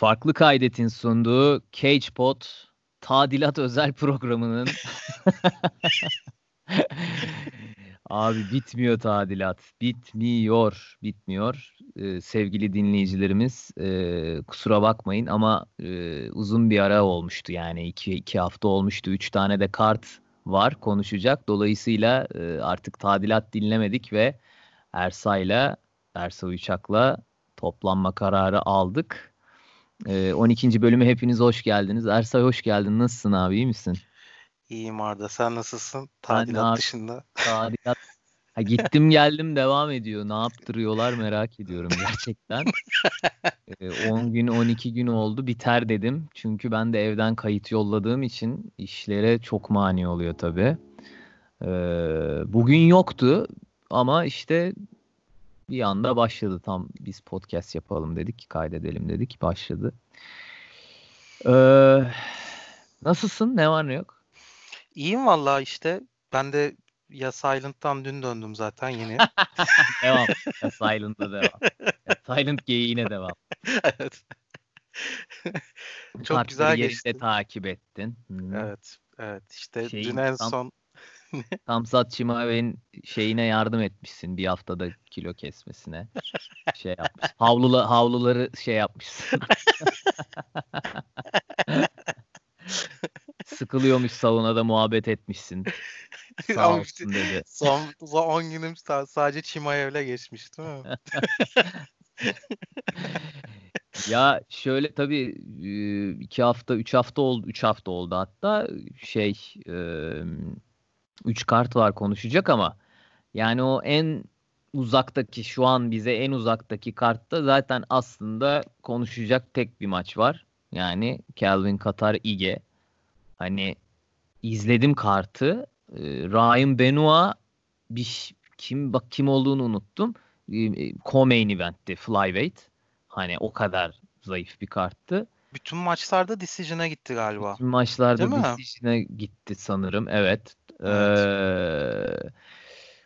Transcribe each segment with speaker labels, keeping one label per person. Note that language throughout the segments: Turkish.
Speaker 1: Farklı Kaydet'in sunduğu CagePod tadilat özel programının Abi bitmiyor tadilat. Bitmiyor. Bitmiyor. Ee, sevgili dinleyicilerimiz e, kusura bakmayın ama e, uzun bir ara olmuştu. Yani iki, iki hafta olmuştu. Üç tane de kart var konuşacak. Dolayısıyla e, artık tadilat dinlemedik ve Ersa'yla Ersa Uçak'la toplanma kararı aldık. E, 12. bölüme hepiniz hoş geldiniz. Ersa hoş geldin. Nasılsın abi? İyi misin?
Speaker 2: İyiyim Arda. Sen nasılsın? Tadilat
Speaker 1: Ben-
Speaker 2: dışında.
Speaker 1: Tadilat. Ha, gittim geldim devam ediyor. Ne yaptırıyorlar merak ediyorum gerçekten. Ee, 10 gün 12 gün oldu biter dedim. Çünkü ben de evden kayıt yolladığım için işlere çok mani oluyor tabii. Ee, bugün yoktu ama işte bir anda başladı tam biz podcast yapalım dedik kaydedelim dedik başladı. Ee, nasılsın ne var ne yok?
Speaker 2: İyiyim vallahi işte. Ben de ya Silent'tan dün döndüm zaten yeni.
Speaker 1: Devam. Ya Silent'la devam. Ya Silent geyiğine devam.
Speaker 2: evet. Çok
Speaker 1: Kartları
Speaker 2: güzel geçti.
Speaker 1: takip ettin. Hı.
Speaker 2: Evet. Evet. İşte
Speaker 1: Şeyin
Speaker 2: dün en
Speaker 1: tam-
Speaker 2: son
Speaker 1: Tamsat Çimave'nin şeyine yardım etmişsin bir haftada kilo kesmesine. Şey yapmış. Havlula, havluları şey yapmışsın. Sıkılıyormuş saunada muhabbet etmişsin. Sağ olsun dedi.
Speaker 2: son, son 10 günüm sa- sadece Çimayev'le geçmiş değil mi?
Speaker 1: Ya şöyle tabii iki hafta, üç hafta oldu, üç hafta oldu hatta şey e, üç kart var konuşacak ama yani o en uzaktaki şu an bize en uzaktaki kartta zaten aslında konuşacak tek bir maç var. Yani Calvin Katar Ige. Hani izledim kartı. E, Ryan Benoit bir kim bak kim olduğunu unuttum. E, e, Co-main eventti flyweight. Hani o kadar zayıf bir karttı.
Speaker 2: Bütün maçlarda decision'a gitti galiba.
Speaker 1: Bütün maçlarda decision'a gitti sanırım. Evet. Ee,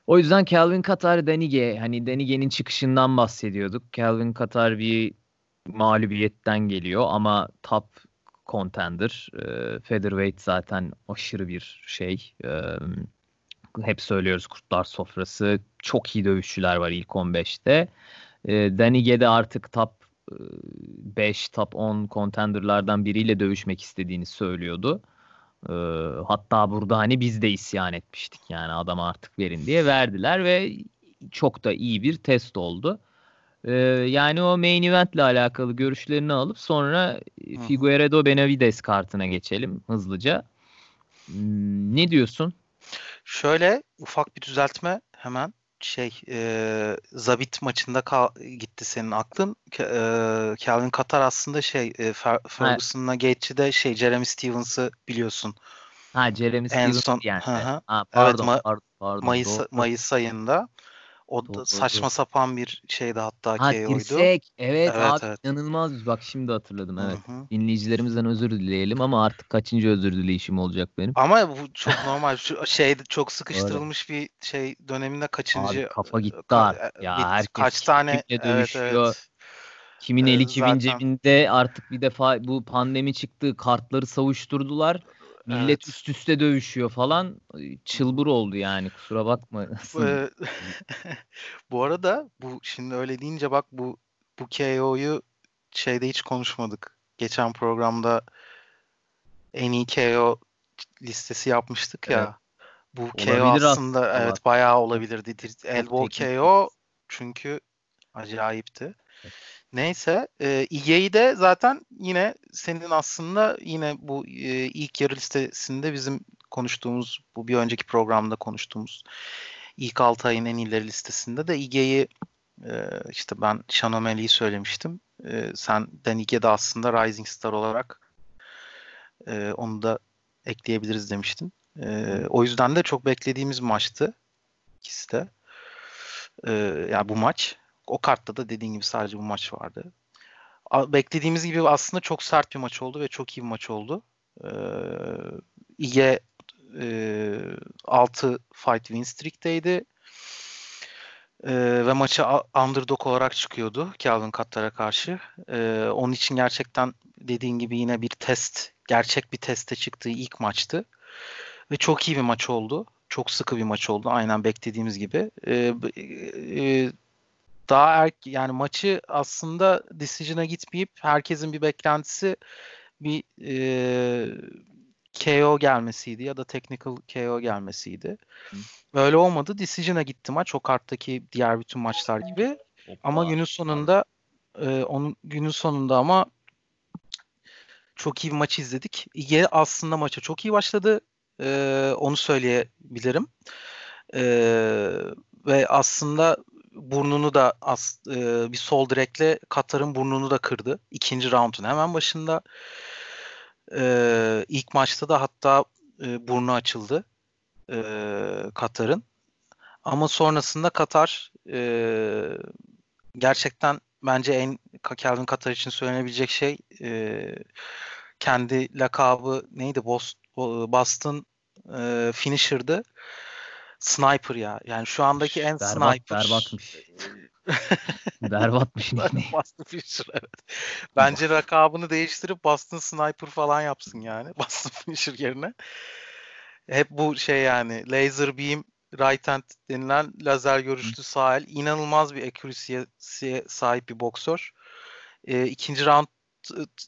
Speaker 1: o yüzden Calvin Katar Denige hani Denige'nin çıkışından bahsediyorduk. Calvin Katar bir mağlubiyetten geliyor ama top contender. Ee, featherweight zaten aşırı bir şey. Ee, hep söylüyoruz Kurtlar Sofrası. Çok iyi dövüşçüler var ilk 15'te. Ee, Danige de artık top e, 5, top 10 contenderlardan biriyle dövüşmek istediğini söylüyordu. Ee, hatta burada hani biz de isyan etmiştik yani adama artık verin diye verdiler ve çok da iyi bir test oldu. Ee, yani o main eventle alakalı görüşlerini alıp sonra
Speaker 2: hı.
Speaker 1: Figueredo Benavides kartına geçelim hızlıca. Hmm, Ne diyorsun?
Speaker 2: Şöyle ufak bir düzeltme hemen şey e, Zabit maçında kal- gitti senin aklın. Ke- e, Calvin Katar aslında şey e, Fer- Ferguson'la Gaethje'de şey Jeremy Stevens'ı biliyorsun.
Speaker 1: Ha Jeremy
Speaker 2: En
Speaker 1: Stevens
Speaker 2: son-
Speaker 1: yani.
Speaker 2: Hı hı.
Speaker 1: Ha, pardon,
Speaker 2: ma-
Speaker 1: pardon, pardon,
Speaker 2: Mayıs
Speaker 1: doğru.
Speaker 2: Mayıs ayında. O da saçma
Speaker 1: doğru.
Speaker 2: sapan bir şeydi hatta
Speaker 1: Ha
Speaker 2: KO'ydu.
Speaker 1: dirsek. Evet,
Speaker 2: Evet,
Speaker 1: abi
Speaker 2: evet.
Speaker 1: inanılmaz. Bak şimdi hatırladım evet.
Speaker 2: hı.
Speaker 1: Dinleyicilerimizden özür dileyelim ama artık kaçıncı özür dileyişim olacak benim?
Speaker 2: Ama bu çok normal. Şu şeyde çok sıkıştırılmış bir şey döneminde kaçıncı
Speaker 1: Abi kafa gitti
Speaker 2: ka-
Speaker 1: artık ya.
Speaker 2: bit-
Speaker 1: Herkes
Speaker 2: kaç tane evet evet.
Speaker 1: Kimin eli kimin
Speaker 2: zaten-
Speaker 1: cebinde artık bir defa bu pandemi çıktı kartları savuşturdular. Millet
Speaker 2: Evet.
Speaker 1: üst üste dövüşüyor falan. Çılbır oldu yani kusura bakma.
Speaker 2: Ee, bu arada bu şimdi öyle deyince bak bu bu KO'yu şeyde hiç konuşmadık. Geçen programda en iyi KO listesi yapmıştık ya.
Speaker 1: Evet.
Speaker 2: Bu KO
Speaker 1: Olabilir
Speaker 2: aslında
Speaker 1: aslında
Speaker 2: evet bayağı olabilirdi. Elbow. KO çünkü acayipti. Neyse, e, Ige'yi de zaten yine senin aslında yine bu e, ilk yarı listesinde bizim konuştuğumuz bu bir önceki programda konuştuğumuz ilk 6 ayın en iyileri listesinde de Ige'yi e, işte ben Sean O'Malley'i söylemiştim. E, sen de aslında Rising Star olarak e, onu da ekleyebiliriz demiştin. E, o yüzden de çok beklediğimiz maçtı ikisi de. E, yani bu maç. O kartta da dediğin gibi sadece bu maç vardı. Beklediğimiz gibi aslında çok sert bir maç oldu ve çok iyi bir maç oldu. Ee, Ige e, 6 fight win streak'teydi. Ee, ve maçı underdog olarak çıkıyordu Calvin Kattar'a karşı. Ee, onun için gerçekten dediğin gibi yine bir test, gerçek bir teste çıktığı ilk maçtı. Ve çok iyi bir maç oldu. Çok sıkı bir maç oldu. Aynen beklediğimiz gibi. Ee, e, daha er, yani maçı aslında decision'a gitmeyip herkesin bir beklentisi bir e, KO gelmesiydi ya da technical KO gelmesiydi. Hı. Böyle olmadı. Decision'a gitti maç. O karttaki diğer bütün maçlar gibi. Hoppa. Ama günün sonunda e, onun günün sonunda ama çok iyi bir maç izledik. İge aslında maça çok iyi başladı. E, onu söyleyebilirim. E, ve aslında burnunu da as, e, bir sol direkle Katar'ın burnunu da kırdı. İkinci roundun hemen başında. E, ilk maçta da hatta e, burnu açıldı e, Katar'ın. Ama sonrasında Katar e, gerçekten bence en Calvin Katar için söylenebilecek şey e, kendi lakabı neydi? Boston e, finisher'dı. Sniper ya. Yani şu andaki en
Speaker 1: berbat,
Speaker 2: sniper.
Speaker 1: Berbatmış. Berbatmış
Speaker 2: Boston Finisher evet. Bence rakabını değiştirip Boston Sniper falan yapsın yani. Boston Finisher yerine. Hep bu şey yani laser beam right hand denilen lazer görüşlü sağ el. inanılmaz bir accuracy'ye sahip bir boksör. E, ikinci round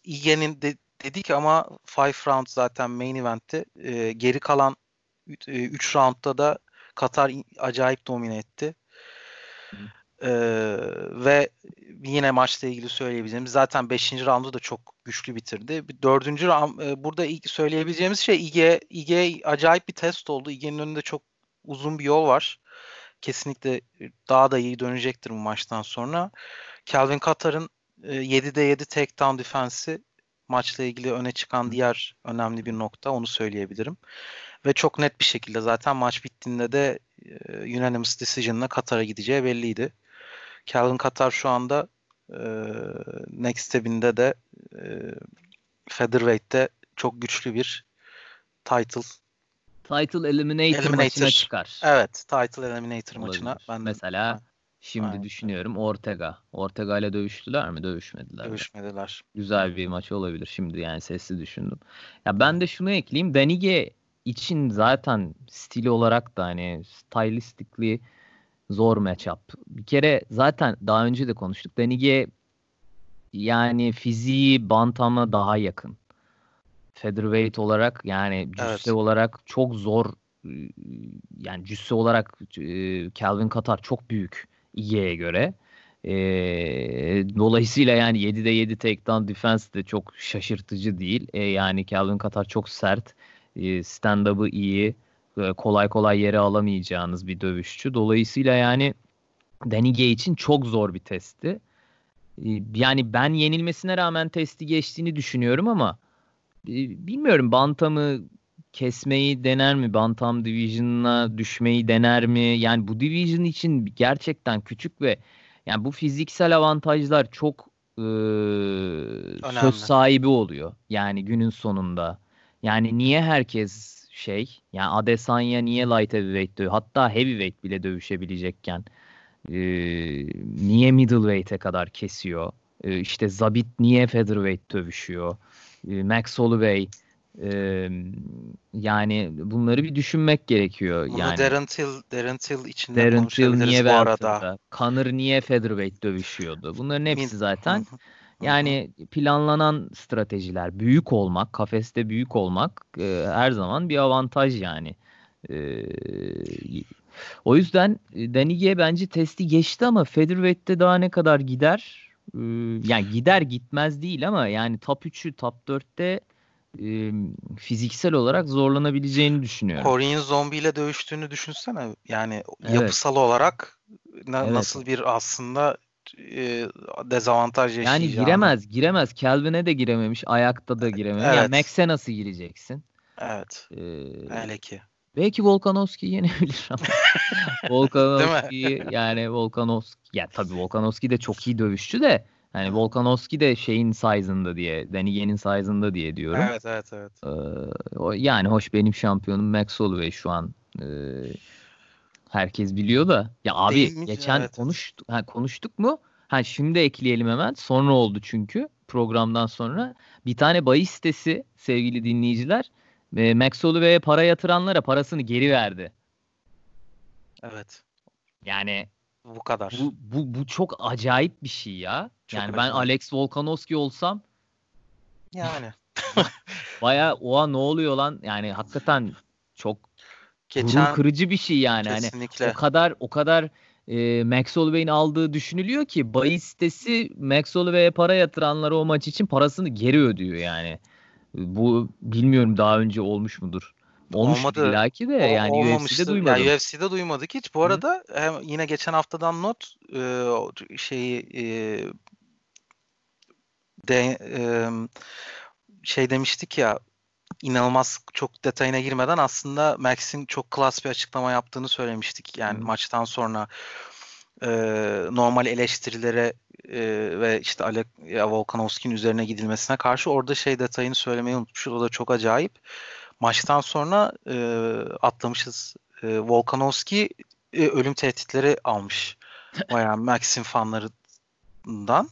Speaker 2: Ige'nin de, dedik ama five round zaten main eventti. E, geri kalan 3 roundda da Katar acayip domine etti. Ee, ve yine maçla ilgili söyleyebileceğimiz zaten 5. roundu da çok güçlü bitirdi. 4. round e, burada ilk söyleyebileceğimiz şey İge İge acayip bir test oldu. İge'nin önünde çok uzun bir yol var. Kesinlikle daha da iyi dönecektir bu maçtan sonra. Calvin Katar'ın e, 7'de 7 takedown defensi maçla ilgili öne çıkan diğer önemli bir nokta onu söyleyebilirim. Ve çok net bir şekilde zaten maç bittiğinde de e, unanimous decision'la Katar'a gideceği belliydi. Calvin Katar şu anda e, next step'inde de e, featherweight'te çok güçlü bir title
Speaker 1: Title Eliminator, Eliminator. maçına çıkar.
Speaker 2: Evet, Title Eliminator Olabilir. maçına.
Speaker 1: Ben de, Mesela ha. şimdi Aynen. düşünüyorum Ortega. Ortega ile dövüştüler mi? Dövüşmediler.
Speaker 2: Dövüşmediler.
Speaker 1: Güzel bir maç olabilir şimdi yani sesli düşündüm. Ya ben de şunu ekleyeyim. Danige için zaten stili olarak da hani stylistically zor matchup. Bir kere zaten daha önce de konuştuk. Danige yani fiziği Bantam'a daha yakın. Featherweight olarak yani cüsse evet. olarak çok zor yani cüsse olarak Calvin Katar çok büyük İG'ye göre. E, dolayısıyla yani 7'de 7 takedown defense de çok şaşırtıcı değil. E, yani Calvin Katar çok sert. E, stand-up'ı iyi. E, kolay kolay yere alamayacağınız bir dövüşçü. Dolayısıyla yani Danny Gay için çok zor bir testti. E, yani ben yenilmesine rağmen testi geçtiğini düşünüyorum ama bilmiyorum Bantam'ı kesmeyi dener mi? Bantam Division'ına düşmeyi dener mi? Yani bu Division için gerçekten küçük ve yani bu fiziksel avantajlar çok e, söz sahibi oluyor. Yani günün sonunda. Yani niye herkes şey yani Adesanya niye light heavyweight dövüyor? Hatta heavyweight bile dövüşebilecekken e, niye middleweight'e kadar kesiyor? E, işte Zabit niye featherweight dövüşüyor? E, Max Holloway e, yani bunları bir düşünmek gerekiyor.
Speaker 2: Bunu
Speaker 1: yani
Speaker 2: Darren Till, Darren Till içinde Darren Till niye bu arada.
Speaker 1: Conor niye featherweight dövüşüyordu? Bunların hepsi zaten yani planlanan stratejiler, büyük olmak, kafeste büyük olmak e, her zaman bir avantaj yani. E, o yüzden e, Danige bence testi geçti ama featherweight'te daha ne kadar gider? E, yani gider gitmez değil ama yani top 3'ü top 4'te e, fiziksel olarak zorlanabileceğini düşünüyorum.
Speaker 2: Korean Zombie ile dövüştüğünü düşünsene. Yani evet. yapısal olarak na- evet. nasıl bir aslında e, dezavantaj
Speaker 1: yaşayacağını. Yani giremez, giremez. Kelvin'e de girememiş, ayakta da girememiş. Evet. Yani Max'e nasıl gireceksin?
Speaker 2: Evet. Ee, Hele ki.
Speaker 1: Belki Volkanovski yenebilir ama. Volkanovski yani Volkanovski ya tabii Volkanovski de çok iyi dövüşçü de yani Volkanovski de şeyin size'ında diye, Danige'nin size'ında diye diyorum.
Speaker 2: Evet, evet, evet.
Speaker 1: Ee, yani hoş benim şampiyonum Max Holloway şu an. Ee, herkes biliyor da. Ya abi Değilmiş, geçen evet. konuştuk, ha, konuştuk mu? Ha şimdi ekleyelim hemen. Sonra oldu çünkü programdan sonra. Bir tane bahis sitesi sevgili dinleyiciler e, Max Holloway'e para yatıranlara parasını geri verdi.
Speaker 2: Evet.
Speaker 1: Yani
Speaker 2: bu kadar.
Speaker 1: Bu, bu, bu çok acayip bir şey ya. Çok yani ben Alex Volkanovski olsam
Speaker 2: yani
Speaker 1: baya oha ne oluyor lan? Yani hakikaten çok Geçen, gurur kırıcı bir şey yani. Hani kesinlikle. Hani o kadar o kadar e, Max Holloway'in aldığı düşünülüyor ki bahis sitesi Max Holloway'e para yatıranlara o maç için parasını geri ödüyor yani. Bu bilmiyorum daha önce olmuş mudur? Olmuş Olmadı. illaki de yani UFC'de duymadım.
Speaker 2: Yani UFC'de duymadık hiç. Bu arada hem yine geçen haftadan not e, şeyi e, de, e, şey demiştik ya inanılmaz çok detayına girmeden aslında Max'in çok klas bir açıklama yaptığını söylemiştik. Yani hmm. maçtan sonra e, normal eleştirilere e, ve işte Alek Volkanovski'nin üzerine gidilmesine karşı orada şey detayını söylemeyi unutmuşuz. O da çok acayip. Maçtan sonra e, atlamışız. E, Volkanovski e, ölüm tehditleri almış. Bayağı Max'in fanlarından.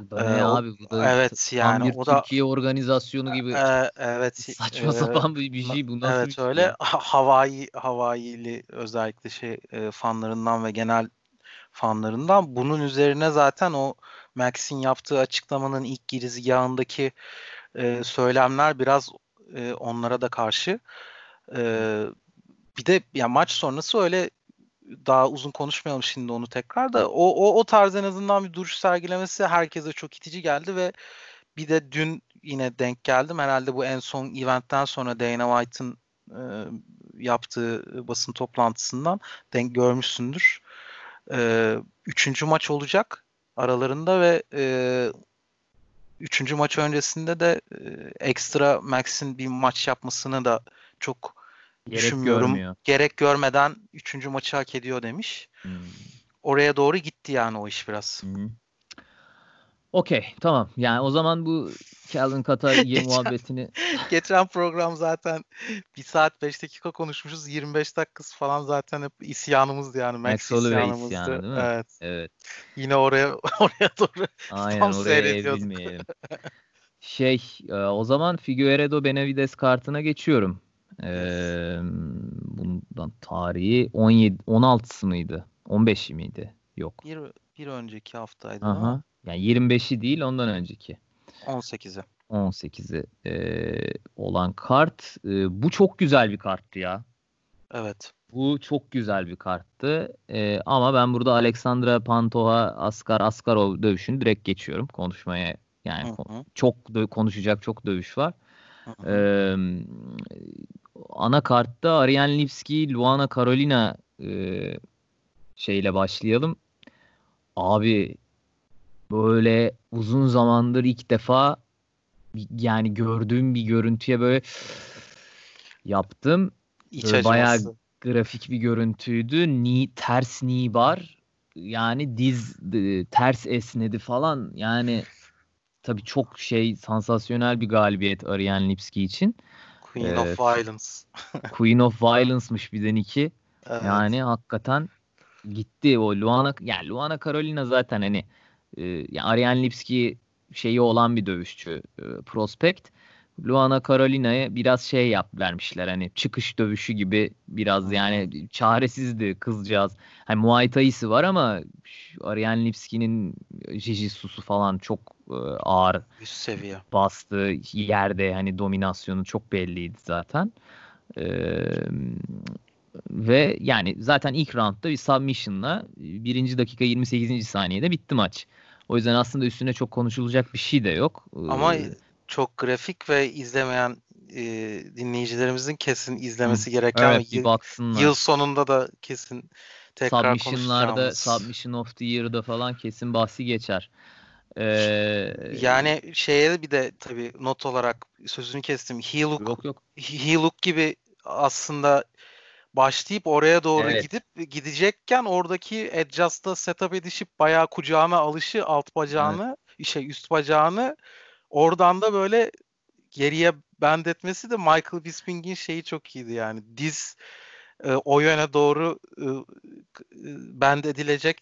Speaker 1: Bu da ne abi bu da
Speaker 2: evet yani
Speaker 1: bir
Speaker 2: o da
Speaker 1: Türkiye organizasyonu gibi.
Speaker 2: E, evet
Speaker 1: saçma e, sapan bir, bir şey bu nasıl
Speaker 2: evet
Speaker 1: bir şey
Speaker 2: öyle. Hawaii Hawaii'li özellikle şey e, fanlarından ve genel fanlarından. Bunun üzerine zaten o Max'in yaptığı açıklamanın ilk girizgahındaki e, söylemler biraz e, onlara da karşı. E, bir de ya maç sonrası öyle daha uzun konuşmayalım şimdi onu tekrar da o, o, o tarz en azından bir duruş sergilemesi herkese çok itici geldi ve bir de dün yine denk geldim. Herhalde bu en son eventten sonra Dana White'ın e, yaptığı basın toplantısından denk görmüşsündür. E, üçüncü maç olacak aralarında ve e, üçüncü maç öncesinde de e, ekstra Max'in bir maç yapmasını da çok Gerek düşünmüyorum. Görmüyor. Gerek görmeden üçüncü maçı hak ediyor demiş. Hmm. Oraya doğru gitti yani o iş biraz. Hmm.
Speaker 1: Okey tamam. Yani o zaman bu Calvin Katariye muhabbetini...
Speaker 2: geçen program zaten bir saat 5 dakika konuşmuşuz. 25 dakikası falan zaten hep isyanımızdı yani. Max, Max isyanımızdı. isyanı değil mi? Evet. evet. Yine oraya oraya doğru
Speaker 1: Aynen tam oraya evrilmeyelim. şey o zaman Figueredo Benavides kartına geçiyorum. Ee, bundan tarihi 17 16'sı mıydı? 15'i miydi? Yok.
Speaker 2: Bir, bir önceki haftaydı
Speaker 1: Aha. ama. Yani 25'i değil ondan önceki.
Speaker 2: 18'i.
Speaker 1: 18'i e, olan kart. E, bu çok güzel bir karttı ya.
Speaker 2: Evet.
Speaker 1: Bu çok güzel bir karttı. E, ama ben burada Alexandra Pantoja Askar Askarov dövüşünü direkt geçiyorum konuşmaya. Yani hı hı. çok dö- konuşacak çok dövüş var. Hı hı. E, ana kartta Ariane Lipski, Luana Carolina e, şeyle başlayalım. Abi böyle uzun zamandır ilk defa yani gördüğüm bir görüntüye böyle yaptım. İç böyle bayağı grafik bir görüntüydü. Ni ters ni bar yani diz ters esnedi falan. Yani tabii çok şey sansasyonel bir galibiyet Ariane Lipski için.
Speaker 2: Queen of Violence.
Speaker 1: Queen of Violence'mış birden iki. Evet. Yani hakikaten gitti o Luana yani Luana Carolina zaten hani e, yani Ariane Lipski şeyi olan bir dövüşçü e, prospect. Luana Carolina'ya biraz şey yap vermişler hani çıkış dövüşü gibi biraz yani çaresizdi kızcağız. Hani Muay Thai'si var ama Ariane Lipski'nin Jiu-Jitsu'su falan çok e, ağır
Speaker 2: üst seviye
Speaker 1: bastı yerde hani dominasyonu çok belliydi zaten. Ee, ve yani zaten ilk roundda bir submission'la birinci dakika 28. saniyede bitti maç. O yüzden aslında üstüne çok konuşulacak bir şey de yok.
Speaker 2: Ama ee, çok grafik ve izlemeyen e, dinleyicilerimizin kesin izlemesi gereken evet, yıl, yıl sonunda da kesin tekrar
Speaker 1: Submission'larda Submission of the Year'da falan kesin bahsi geçer.
Speaker 2: Ee, yani şeye bir de tabii not olarak sözünü kestim. He look, yok, yok. He look gibi aslında başlayıp oraya doğru evet. gidip gidecekken oradaki adjust'a setup edişip bayağı kucağına alışı alt bacağını evet. şey üst bacağını oradan da böyle geriye bend etmesi de Michael Bisping'in şeyi çok iyiydi yani diz e, o yöne doğru e, bend edilecek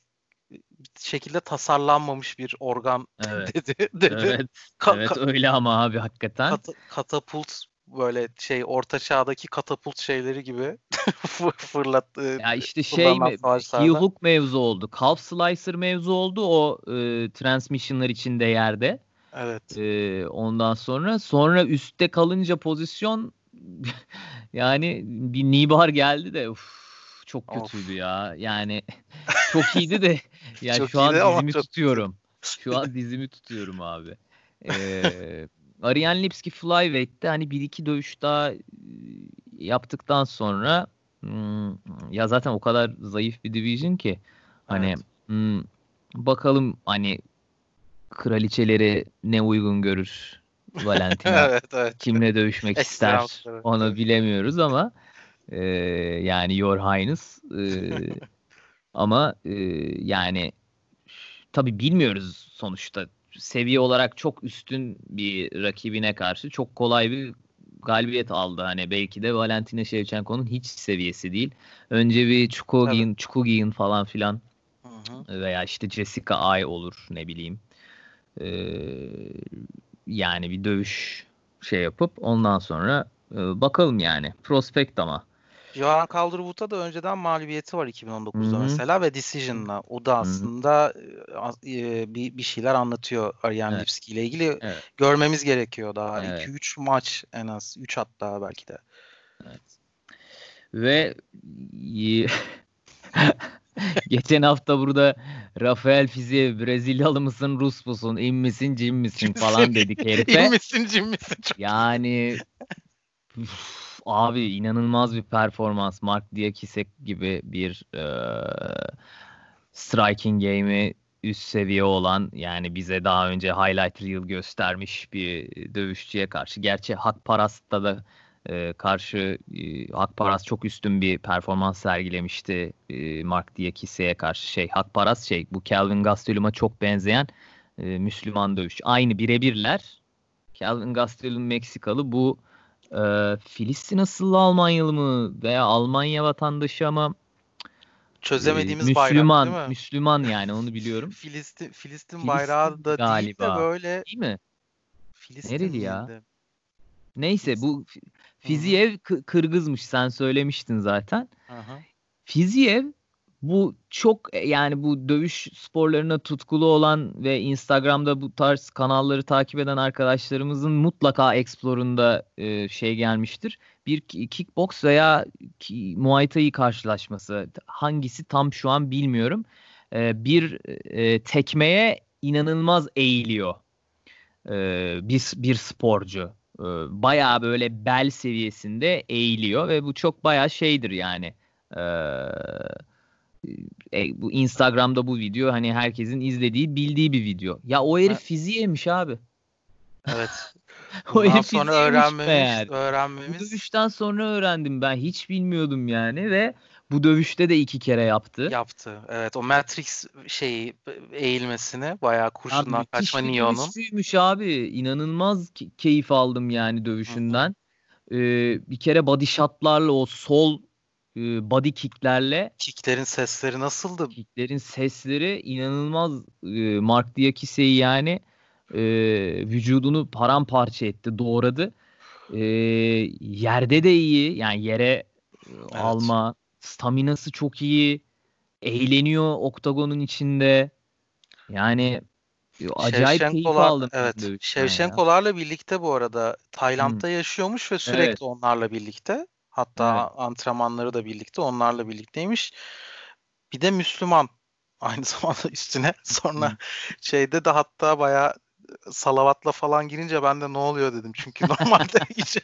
Speaker 2: şekilde tasarlanmamış bir organ
Speaker 1: evet.
Speaker 2: dedi. dedi.
Speaker 1: Evet, Ka- evet öyle ama abi hakikaten. Kat-
Speaker 2: katapult böyle şey orta çağdaki katapult şeyleri gibi fırlat.
Speaker 1: Ya işte şey mi heel hook mevzu oldu. Calf slicer mevzu oldu o e, transmissionlar içinde yerde.
Speaker 2: Evet.
Speaker 1: E, ondan sonra sonra üstte kalınca pozisyon yani bir Nibar geldi de uf, çok kötüydü of. ya. Yani çok iyiydi de ya çok şu an dizimi tutuyorum. Şu an dizimi tutuyorum abi. Ee, Ariane Lipski Flyweight'te hani bir iki dövüş daha yaptıktan sonra hmm, ya zaten o kadar zayıf bir division ki hani evet. hmm, bakalım hani kraliçeleri ne uygun görür Valentina. evet, evet. Kimle dövüşmek ister onu bilemiyoruz ama e, yani Your Highness e, ama e, yani tabi bilmiyoruz sonuçta seviye olarak çok üstün bir rakibine karşı çok kolay bir galibiyet aldı. Hani belki de Valentina Shevchenko'nun hiç seviyesi değil. Önce bir Chukogin, Chukogin falan filan Hı-hı. veya işte Jessica Ay olur ne bileyim. Ee, yani bir dövüş şey yapıp ondan sonra e, bakalım yani. Prospect ama.
Speaker 2: Johan Calderwood'a da önceden mağlubiyeti var 2019'da Hı-hı. mesela ve Decision'la. O da aslında e, bir, bir şeyler anlatıyor Ariane evet. Lipski ile ilgili. Evet. Görmemiz gerekiyor daha. 2-3 evet. maç en az. 3 hatta belki de.
Speaker 1: Evet. Ve Geçen hafta burada Rafael Fizi'ye Brezilyalı mısın Rus musun in misin cin misin falan dedik herife.
Speaker 2: in misin cin misin?
Speaker 1: Yani uf, abi inanılmaz bir performans. Mark Diakisek gibi bir e, striking game'i üst seviye olan yani bize daha önce highlight reel göstermiş bir dövüşçüye karşı. Gerçi Hak Parast'ta da e, karşı e, Hakparas çok üstün bir performans sergilemişti e, Mark Diakise'ye karşı. Şey Hakparas şey bu Calvin Gastelum'a çok benzeyen e, Müslüman dövüş. Aynı birebirler. Calvin Gastelum Meksikalı bu e, Filistin asıllı Almanyalı mı veya Almanya vatandaşı ama
Speaker 2: çözemediğimiz
Speaker 1: e, Müslüman,
Speaker 2: bayrak değil mi?
Speaker 1: Müslüman yani onu biliyorum.
Speaker 2: Filistin Filistin bayrağı da galiba. değil de böyle
Speaker 1: değil mi? Filistin Nereli ya? Neyse bu Fiziev Kırgızmış sen söylemiştin zaten. Aha. Fiziev bu çok e, yani bu dövüş sporlarına tutkulu olan ve Instagram'da bu tarz kanalları takip eden arkadaşlarımızın mutlaka Explore'unda e, şey gelmiştir. Bir kickbox veya ki, Muay Thai karşılaşması hangisi tam şu an bilmiyorum. E, bir e, tekmeye inanılmaz eğiliyor. E, bir, bir sporcu. E, bayağı böyle bel seviyesinde eğiliyor ve bu çok bayağı şeydir yani. E, e, bu Instagram'da bu video hani herkesin izlediği bildiği bir video. Ya o herif fiziğiymiş abi.
Speaker 2: Evet.
Speaker 1: o herif sonra öğrenmemiz, öğrenmemiz. Bu dövüşten sonra öğrendim ben hiç bilmiyordum yani ve bu dövüşte de iki kere yaptı.
Speaker 2: Yaptı. Evet o Matrix şeyi eğilmesini bayağı kurşundan abi, kaçma Neo'nun.
Speaker 1: Dövüşüymüş abi. İnanılmaz keyif aldım yani dövüşünden. Ee, bir kere body shotlarla o sol e, body kicklerle.
Speaker 2: Kicklerin sesleri nasıldı?
Speaker 1: Kicklerin sesleri inanılmaz. E, Mark Diakise'yi yani e, vücudunu paramparça etti, doğradı. E, yerde de iyi. Yani yere evet. alma, Staminası çok iyi. Eğleniyor oktagonun içinde. Yani acayip keyif aldım.
Speaker 2: Evet. Şevşenkolarla birlikte bu arada Tayland'da hmm. yaşıyormuş ve sürekli evet. onlarla birlikte. Hatta evet. antrenmanları da birlikte onlarla birlikteymiş. Bir de Müslüman aynı zamanda üstüne. Sonra hmm. şeyde de hatta bayağı salavatla falan girince ben de ne oluyor dedim. Çünkü normalde hiç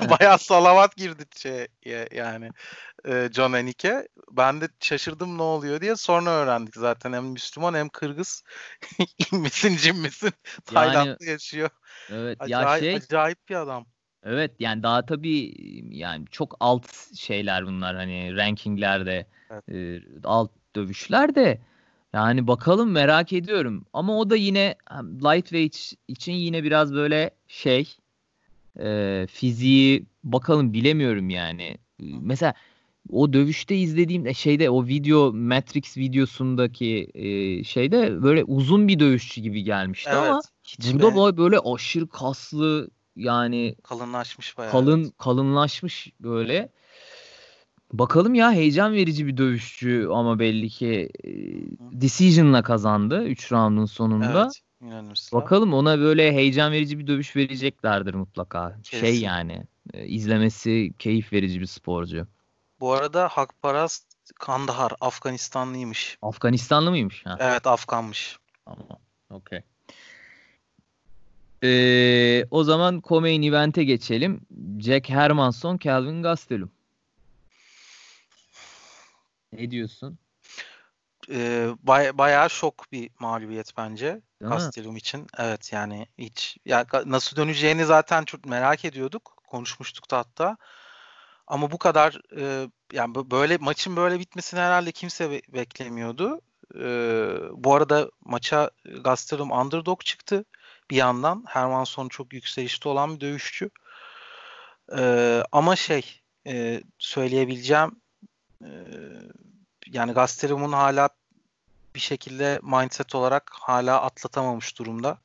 Speaker 2: bayağı salavat girdi şey yani e, John Enike. Ben de şaşırdım ne oluyor diye sonra öğrendik zaten hem Müslüman hem Kırgız misin cin misin Tayland'da yani, yaşıyor.
Speaker 1: Evet
Speaker 2: acayip,
Speaker 1: ya şey
Speaker 2: acayip bir adam.
Speaker 1: Evet yani daha tabii yani çok alt şeyler bunlar hani rankinglerde evet. e, alt dövüşler de yani bakalım merak ediyorum. Ama o da yine lightweight için yine biraz böyle şey e, fiziği bakalım bilemiyorum yani. Mesela o dövüşte izlediğim e, şeyde o video Matrix videosundaki e, şeyde böyle uzun bir dövüşçü gibi gelmişti evet, ama burada boy böyle aşırı kaslı yani
Speaker 2: kalınlaşmış bayağı.
Speaker 1: Kalın evet. kalınlaşmış böyle. Bakalım ya heyecan verici bir dövüşçü ama belli ki e, decision'la kazandı 3 roundun sonunda. Evet. İnanırsa. Bakalım ona böyle heyecan verici bir dövüş vereceklerdir mutlaka. Şey Kesin. Şey yani e, izlemesi keyif verici bir sporcu.
Speaker 2: Bu arada Hakparast Kandahar Afganistanlıymış.
Speaker 1: Afganistanlı mıymış? Ha.
Speaker 2: Evet Afganmış.
Speaker 1: Tamam. Okey. Ee, o zaman Comain Event'e geçelim. Jack Hermanson, Calvin Gastelum. Ne diyorsun?
Speaker 2: Ee, bay, bayağı şok bir mağlubiyet bence Gastelum için. Evet yani hiç ya nasıl döneceğini zaten çok merak ediyorduk. Konuşmuştuk da hatta. Ama bu kadar e, yani böyle maçın böyle bitmesini herhalde kimse be- beklemiyordu. E, bu arada maça Gastelum underdog çıktı bir yandan. Hermanson çok yükselişte olan bir dövüşçü. E, ama şey e, söyleyebileceğim e, yani Gastelum'un hala bir şekilde mindset olarak hala atlatamamış durumda.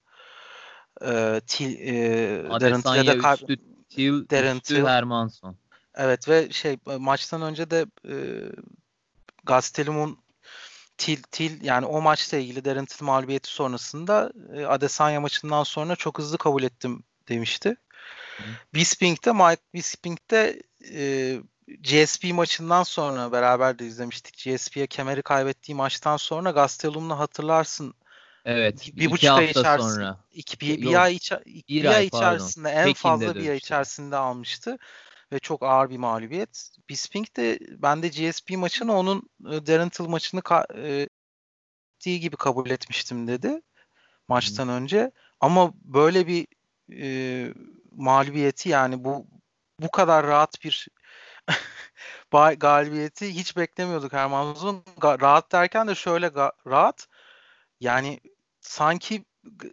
Speaker 2: E, Til, e,
Speaker 1: Darren Till'e de kar- üstü, Till, Darren üstü Till, Hermanson.
Speaker 2: Evet ve şey maçtan önce de e, Gastelum'un Til, Til yani o maçla ilgili Darren Till mağlubiyeti sonrasında e, Adesanya maçından sonra çok hızlı kabul ettim demişti. Bisping'de Mike Bisping'de e, GSP maçından sonra beraber de izlemiştik. GSP'ye kemeri kaybettiği maçtan sonra Gastelum'la hatırlarsın.
Speaker 1: Evet. Bir, bir buçuk ay içerisinde. Sonra.
Speaker 2: Iki, bir, bir, ay, içi, bir, bir ay, ay içerisinde en Pekin'de fazla bir ay içerisinde almıştı ve çok ağır bir mağlubiyet. Bisping de ben de GSP maçını onun e, Darren Till maçını e, gibi kabul etmiştim dedi maçtan hmm. önce. Ama böyle bir e, mağlubiyeti yani bu bu kadar rahat bir galibiyeti hiç beklemiyorduk Hermanzon. rahat derken de şöyle rahat. Yani sanki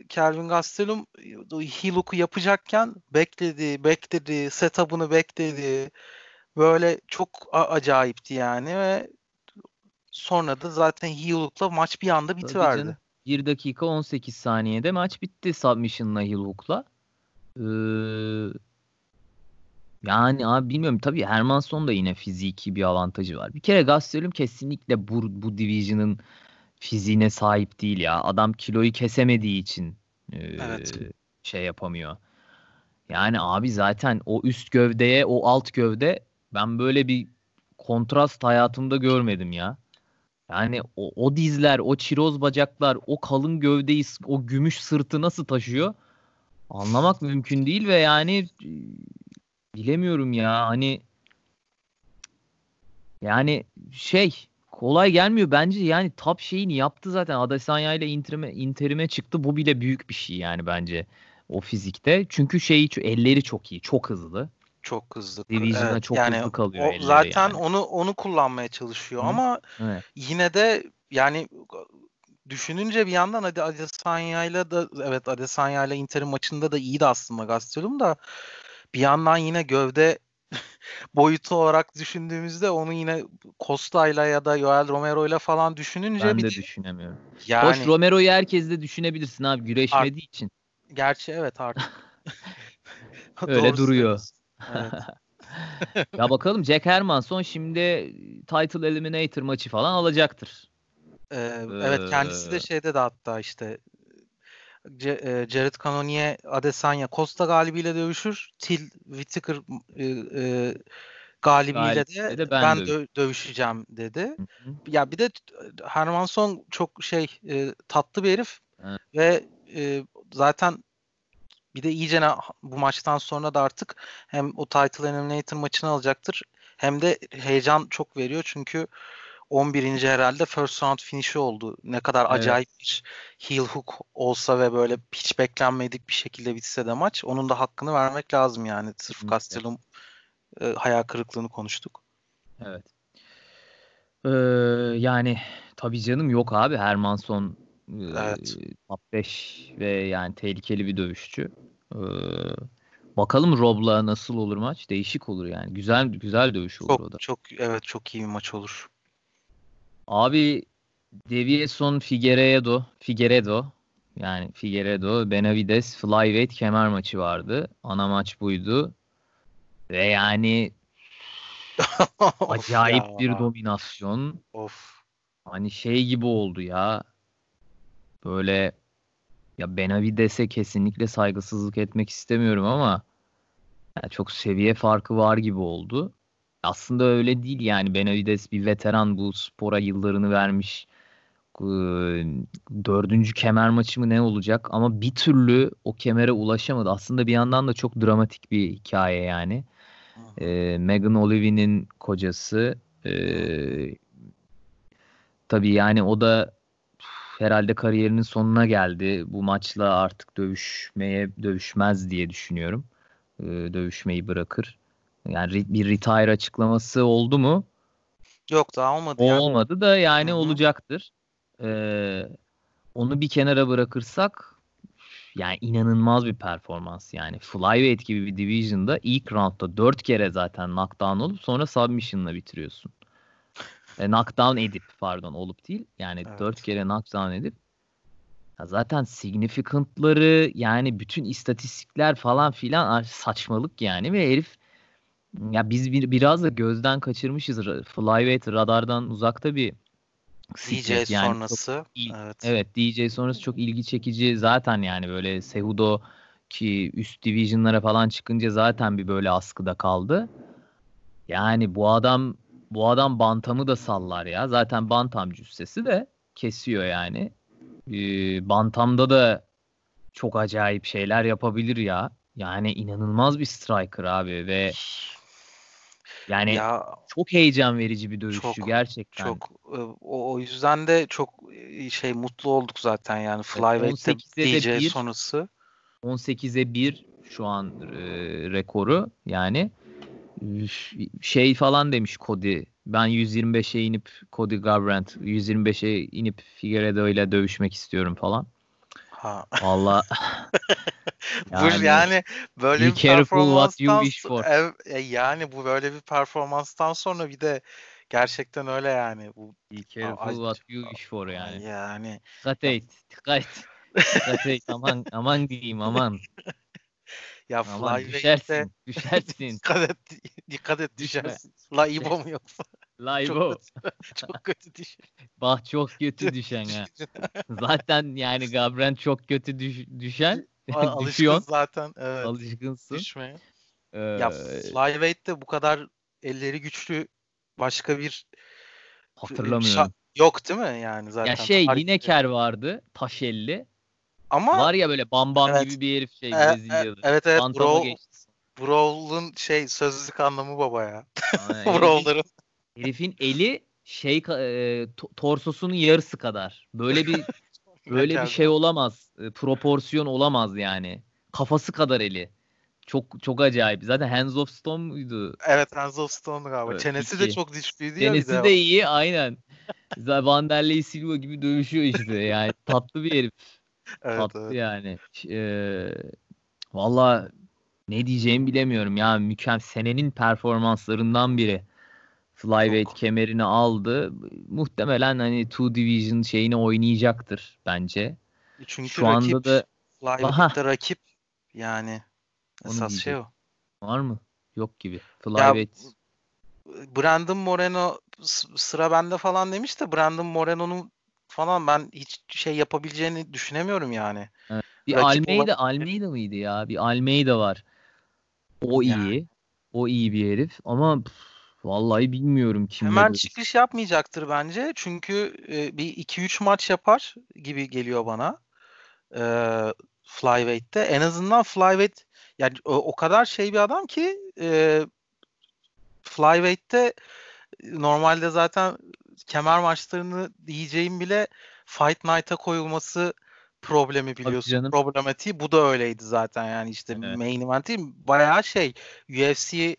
Speaker 2: Kelvin Gastelum Hiluk'u yapacakken bekledi, bekledi, setup'ını bekledi. Böyle çok acayipti yani ve sonra da zaten Hiluk'la maç bir anda bitiverdi.
Speaker 1: 1 dakika 18 saniyede maç bitti submission'la Hiluk'la. Ee, yani abi bilmiyorum tabii Hermanson da yine fiziki bir avantajı var. Bir kere Gastelum kesinlikle bu, bu division'ın fiziğine sahip değil ya. Adam kiloyu kesemediği için e, evet. şey yapamıyor. Yani abi zaten o üst gövdeye o alt gövde ben böyle bir kontrast hayatımda görmedim ya. Yani o, o dizler, o çiroz bacaklar, o kalın gövdeyi, o gümüş sırtı nasıl taşıyor? Anlamak mümkün değil ve yani bilemiyorum ya hani yani şey kolay gelmiyor bence yani top şeyini yaptı zaten Adesanya ile interime, interime çıktı bu bile büyük bir şey yani bence o fizikte çünkü şeyi elleri çok iyi çok hızlı
Speaker 2: çok hızlı.
Speaker 1: Division'a evet, çok yani hızlı kalıyor.
Speaker 2: O, zaten yani. onu onu kullanmaya çalışıyor Hı. ama evet. yine de yani düşününce bir yandan hadi Adesanya'yla da evet Adesanya'yla Inter'in maçında da iyiydi aslında Gastelum da bir yandan yine gövde boyutu olarak düşündüğümüzde onu yine Costa'yla ya da Joel Romero'yla falan düşününce
Speaker 1: ben de, de düşünemiyorum. Yani, Hoş Romero'yu herkes de düşünebilirsin abi güreşmediği için.
Speaker 2: Gerçi evet artık.
Speaker 1: Öyle duruyor. Evet. ya bakalım Jack Hermanson şimdi Title Eliminator maçı falan alacaktır.
Speaker 2: Ee, evet kendisi de şeyde de hatta işte e, Jared Cannonier Adesanya Costa galibiyle dövüşür. Till Whittaker e, e, galibiyle de, de ben, ben dö- dövüşeceğim dedi. Hı hı. Ya bir de Hermanson çok şey e, tatlı bir herif hı. ve e, zaten bir de iyice bu maçtan sonra da artık hem o Title Eliminator maçını alacaktır hem de heyecan çok veriyor çünkü 11. herhalde first round finish'i oldu. Ne kadar evet. acayip bir heel hook olsa ve böyle hiç beklenmedik bir şekilde bitse de maç. Onun da hakkını vermek lazım yani. Sırf Gastelum e, hayal kırıklığını konuştuk.
Speaker 1: Evet. Ee, yani tabii canım yok abi Hermanson evet. top 5 ve yani tehlikeli bir dövüşçü. Ee, Bakalım Rob'la nasıl olur maç? Değişik olur yani. Güzel güzel dövüş olur
Speaker 2: çok,
Speaker 1: o da.
Speaker 2: Çok evet çok iyi bir maç olur.
Speaker 1: Abi Devieson Figueredo, Figueredo yani Figueredo, Benavides Flyweight kemer maçı vardı. Ana maç buydu. Ve yani acayip ya. bir dominasyon.
Speaker 2: Of.
Speaker 1: Hani şey gibi oldu ya. Böyle ya Benavides'e kesinlikle saygısızlık etmek istemiyorum ama yani çok seviye farkı var gibi oldu. Aslında öyle değil yani Benavides bir veteran bu spora yıllarını vermiş. Dördüncü kemer maçı mı ne olacak ama bir türlü o kemere ulaşamadı. Aslında bir yandan da çok dramatik bir hikaye yani. Ee, Megan Olivi'nin kocası ee, tabii yani o da herhalde kariyerinin sonuna geldi. Bu maçla artık dövüşmeye dövüşmez diye düşünüyorum. Ee, dövüşmeyi bırakır. Yani bir retire açıklaması oldu mu?
Speaker 2: Yok daha olmadı.
Speaker 1: O olmadı da yani Hı-hı. olacaktır. Ee, onu bir kenara bırakırsak yani inanılmaz bir performans yani. Flyweight gibi bir division'da ilk roundda 4 kere zaten knockdown olup sonra submission'la bitiriyorsun. E, knockdown edip pardon olup değil. Yani evet. 4 kere knockdown edip ya zaten significant'ları yani bütün istatistikler falan filan saçmalık yani ve herif ya biz bir, biraz da gözden kaçırmışız. Flyweight radardan uzakta bir
Speaker 2: DJ yani sonrası.
Speaker 1: Il, evet. evet DJ sonrası çok ilgi çekici zaten yani böyle Sehudo ki üst division'lara falan çıkınca zaten bir böyle askıda kaldı. Yani bu adam bu adam bantamı da sallar ya. Zaten bantam cüssesi de kesiyor yani. Ee, bantamda da çok acayip şeyler yapabilir ya. Yani inanılmaz bir striker abi ve yani ya, çok heyecan verici bir dövüşçü çok, gerçekten.
Speaker 2: Çok o, o yüzden de çok şey mutlu olduk zaten yani Flyweight'te DJ bir, sonrası.
Speaker 1: 18'e 1 şu an e, rekoru yani şey falan demiş Cody. Ben 125'e inip Cody Garbrandt 125'e inip Figueredo ile dövüşmek istiyorum falan.
Speaker 2: Ha.
Speaker 1: Valla
Speaker 2: yani, bu yani böyle bir performanstan ev, e, yani bu böyle bir performanstan sonra bir de gerçekten öyle yani bu
Speaker 1: Be careful what you wish for yani.
Speaker 2: Yani
Speaker 1: dikkat et, dikkat et. dikkat et aman aman diyeyim aman.
Speaker 2: Ya
Speaker 1: aman düşersin, düşersin.
Speaker 2: dikkat et, dikkat et düşersin. La İbo mu yoksa?
Speaker 1: La İbo.
Speaker 2: Çok, kötü düşen.
Speaker 1: Bah çok kötü düşen ha. Zaten yani Gabren çok kötü düş, düşen.
Speaker 2: Alışkın zaten. Evet.
Speaker 1: Alışkınsın.
Speaker 2: Düşmeye. Ee, ya Flyweight'te bu kadar elleri güçlü başka bir
Speaker 1: hatırlamıyorum.
Speaker 2: Yok değil mi yani zaten?
Speaker 1: Ya şey Lineker vardı taş elli. Ama var ya böyle bam bam evet, gibi bir herif şey e.
Speaker 2: E, evet evet Brawl, Brawl'un şey sözlük anlamı baba ya. Brawl'ların.
Speaker 1: Herifin eli şey e, torsosunun yarısı kadar. Böyle bir böyle bir şey olamaz. E, proporsiyon olamaz yani. Kafası kadar eli. Çok çok acayip. Zaten Hands of Stone muydu?
Speaker 2: Evet Hands of Stone galiba. Evet, Çenesi iki. de çok
Speaker 1: ya. Çenesi de iyi aynen. Vanderlei Silva gibi dövüşüyor işte. Yani tatlı bir herif. Evet, tatlı evet. yani. Ee, Valla ne diyeceğimi bilemiyorum ya. Mükemmel. Senenin performanslarından biri. Flyweight Çok. kemerini aldı. Muhtemelen hani Two Division şeyini oynayacaktır bence.
Speaker 2: Çünkü Şu rakip, anda da Flyweight'te rakip yani Onu esas şey o.
Speaker 1: Var mı? Yok gibi. Flyweight. Ya,
Speaker 2: Brandon Moreno sıra bende falan demiş de Brandon Moreno'nun falan ben hiç şey yapabileceğini düşünemiyorum yani.
Speaker 1: Evet. Bir Rakip Almeida, olan... Almeida mıydı ya? Bir Almeida var. O yani. iyi. O iyi bir herif ama pff, Vallahi bilmiyorum kim.
Speaker 2: Hemen olur. çıkış yapmayacaktır bence. Çünkü e, bir 2-3 maç yapar gibi geliyor bana. E, Flyweight'te. En azından Flyweight yani o, o kadar şey bir adam ki e, Flyweight'te normalde zaten kemer maçlarını diyeceğim bile Fight Night'a koyulması problemi biliyorsun. Problematiği bu da öyleydi zaten yani işte evet. main event'i bayağı şey UFC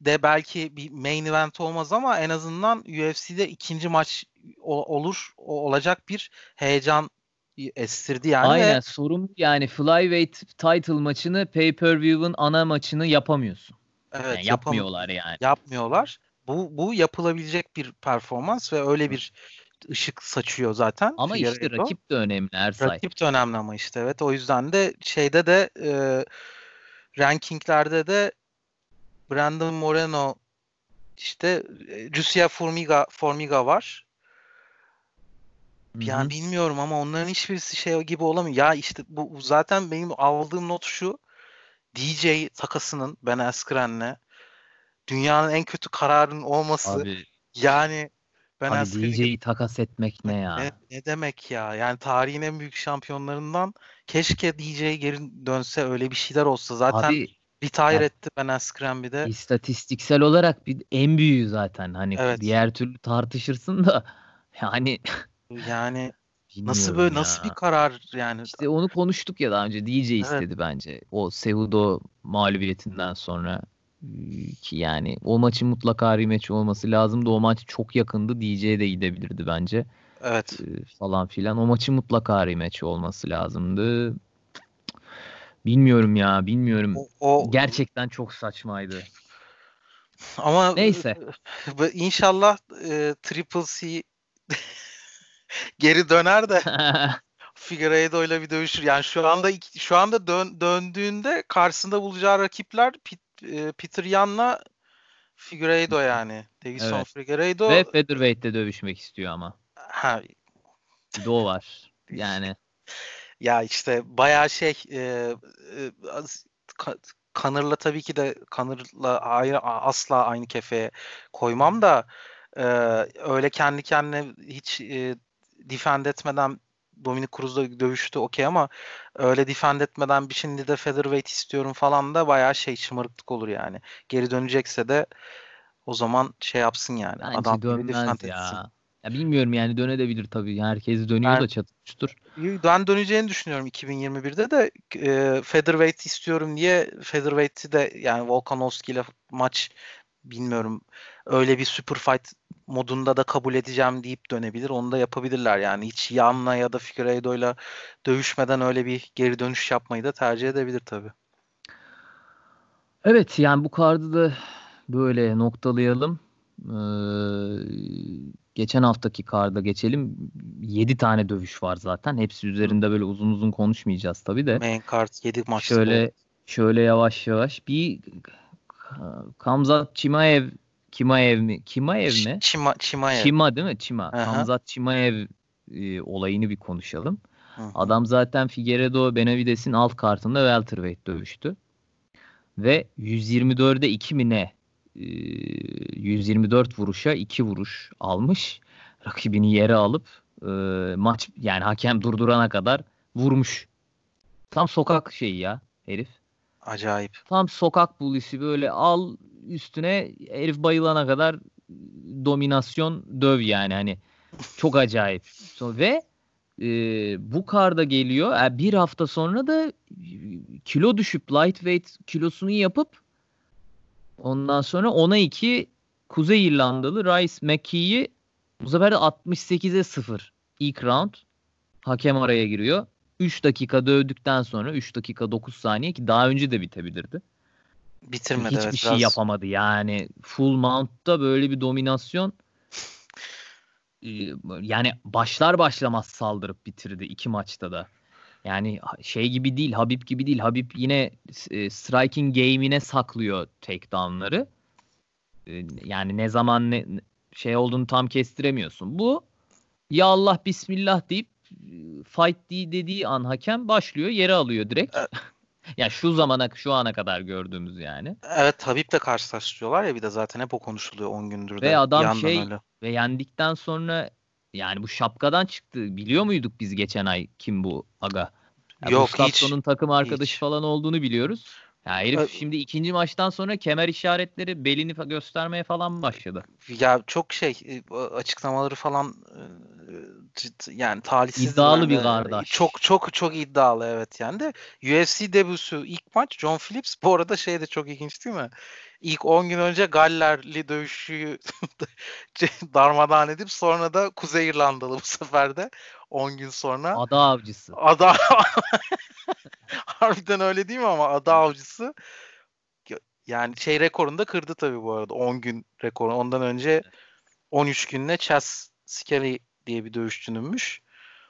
Speaker 2: de belki bir main event olmaz ama en azından UFC'de ikinci maç olur olacak bir heyecan estirdi yani.
Speaker 1: Aynen
Speaker 2: ve...
Speaker 1: sorun yani flyweight title maçını pay-per-view'ın ana maçını yapamıyorsun.
Speaker 2: Evet,
Speaker 1: yani yapmıyorlar yani.
Speaker 2: Yapmıyorlar. Bu bu yapılabilecek bir performans ve öyle bir ışık saçıyor zaten.
Speaker 1: Ama
Speaker 2: Figueiredo.
Speaker 1: işte rakip de önemli Ersay.
Speaker 2: Rakip de önemli ama işte evet. O yüzden de şeyde de e, rankinglerde de Brandon Moreno işte Lucia Formiga Formiga var. Yani Hı-hı. bilmiyorum ama onların hiçbirisi şey gibi olamıyor. Ya işte bu zaten benim aldığım not şu. DJ takasının Ben Askren'le dünyanın en kötü kararının olması. Abi, yani
Speaker 1: Ben Abi DJ'yi takas etmek ne ya?
Speaker 2: Ne, ne demek ya? Yani tarihin en büyük şampiyonlarından keşke DJ geri dönse öyle bir şeyler olsa. Zaten Abi, retire etti Ben Askren bir de.
Speaker 1: İstatistiksel olarak bir en büyüğü zaten. Hani evet. diğer türlü tartışırsın da yani
Speaker 2: yani nasıl böyle ya. nasıl bir karar yani?
Speaker 1: İşte onu konuştuk ya daha önce. DJ evet. istedi bence. O Seudo mağlubiyetinden sonra ki yani o maçın mutlaka rematch olması lazımdı. O maç çok yakındı. DJ de gidebilirdi bence.
Speaker 2: Evet.
Speaker 1: falan filan. O maçın mutlaka rematch olması lazımdı. Bilmiyorum ya, bilmiyorum. O, o... Gerçekten çok saçmaydı.
Speaker 2: Ama
Speaker 1: neyse.
Speaker 2: İnşallah e, Triple C geri döner de Figueiredo ile bir dövüşür. Yani şu anda şu anda dön, döndüğünde karşısında bulacağı rakipler Pit, e, Peter Yan'la Figueiredo yani. Davison evet. Figueiredo.
Speaker 1: Ve featherweight'te dövüşmek istiyor ama. Ha. Bir de o var. Yani.
Speaker 2: Ya işte bayağı şey e, e, Kanır'la tabii ki de Kanır'la ayrı, asla aynı kefeye koymam da e, öyle kendi kendine hiç e, defend etmeden Dominic Cruz'la dövüştü okey ama öyle defend etmeden bir şimdi de featherweight istiyorum falan da bayağı şey şımarıklık olur yani. Geri dönecekse de o zaman şey yapsın yani.
Speaker 1: Bence Adam dönmez ya. Etsin. Ya bilmiyorum yani dönebilir tabii. Herkes dönüyor ben, da çatıştır.
Speaker 2: Ben döneceğini düşünüyorum 2021'de de e, featherweight istiyorum diye featherweight'i de yani Volkanovski ile maç bilmiyorum öyle bir super fight modunda da kabul edeceğim deyip dönebilir. Onu da yapabilirler yani. Hiç Yan'la ya da Figueiredo'yla dövüşmeden öyle bir geri dönüş yapmayı da tercih edebilir tabii.
Speaker 1: Evet yani bu kartı da böyle noktalayalım. Ee, geçen haftaki karda geçelim. 7 tane dövüş var zaten. Hepsi üzerinde böyle uzun uzun konuşmayacağız tabii de.
Speaker 2: Main kart 7 maç.
Speaker 1: Şöyle şöyle yavaş yavaş bir Kamzat Chimaev Kimaev mi? Kimaev mi?
Speaker 2: Çima, Çimaev.
Speaker 1: Çima değil mi? Çima. Aha. Kamzat Çimaev e, olayını bir konuşalım. Hı-hı. Adam zaten Figueredo Benavides'in alt kartında welterweight dövüştü. Ve 124'e 2 mi ne? E, 124 vuruşa 2 vuruş almış. Rakibini yere alıp e, maç yani hakem durdurana kadar vurmuş. Tam sokak şeyi ya herif.
Speaker 2: Acayip.
Speaker 1: Tam sokak bulisi böyle al üstüne herif bayılana kadar dominasyon döv yani hani çok acayip. Ve e, bu karda geliyor. Yani bir hafta sonra da kilo düşüp lightweight kilosunu yapıp ondan sonra ona iki Kuzey İrlandalı Rice McKee'yi bu sefer de 68'e 0 ilk round hakem araya giriyor. 3 dakika dövdükten sonra 3 dakika 9 saniye ki daha önce de bitebilirdi.
Speaker 2: Bitirmedi
Speaker 1: Hiçbir
Speaker 2: evet,
Speaker 1: şey biraz... yapamadı yani. Full mount'ta böyle bir dominasyon e, yani başlar başlamaz saldırıp bitirdi iki maçta da. Yani şey gibi değil, Habib gibi değil. Habib yine e, striking game'ine saklıyor takedown'ları. E, yani ne zaman ne şey olduğunu tam kestiremiyorsun. Bu ya Allah bismillah deyip fight dediği an hakem başlıyor, yere alıyor direkt. Ya şu zamana şu ana kadar gördüğümüz yani.
Speaker 2: Evet Habib'le karşılaştırıyorlar ya bir de zaten hep o konuşuluyor 10 gündür de.
Speaker 1: Ve adam şey öyle. ve yendikten sonra yani bu şapkadan çıktı. Biliyor muyduk biz geçen ay kim bu aga? Ya Yok Gustafson'un hiç. takım arkadaşı hiç. falan olduğunu biliyoruz. Ya herif şimdi ikinci maçtan sonra kemer işaretleri belini göstermeye falan başladı.
Speaker 2: Ya çok şey e, açıklamaları falan e, yani talihsiz
Speaker 1: iddialı bir kardeş.
Speaker 2: Çok çok çok iddialı evet yani de UFC debüsü ilk maç John Phillips bu arada şey de çok ilginç değil mi? İlk 10 gün önce Gallerli dövüşü darmadağın edip sonra da Kuzey İrlandalı bu sefer de 10 gün sonra.
Speaker 1: Ada avcısı.
Speaker 2: Ada Harbiden öyle değil mi ama ada avcısı yani şey rekorunu da kırdı tabii bu arada 10 gün rekoru. Ondan önce 13 günle Chas Skelly diye bir dövüşçününmüş.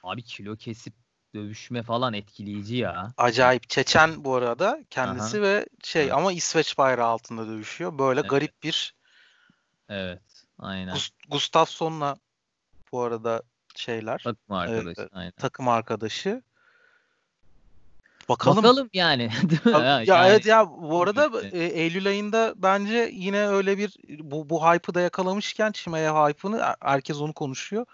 Speaker 1: Abi kilo kesip dövüşme falan etkileyici ya.
Speaker 2: Acayip. Çeçen bu arada kendisi Aha. ve şey evet. ama İsveç bayrağı altında dövüşüyor. Böyle evet. garip bir
Speaker 1: Evet. Aynen. Gust-
Speaker 2: Gustafsson'la bu arada şeyler.
Speaker 1: Takım arkadaşı.
Speaker 2: E,
Speaker 1: aynen.
Speaker 2: Takım arkadaşı.
Speaker 1: Bakalım. Bakalım yani.
Speaker 2: Ya, yani, evet ya bu arada e, Eylül ayında bence yine öyle bir bu bu hype'ı da yakalamışken Çime'ye hype'ını herkes onu konuşuyor.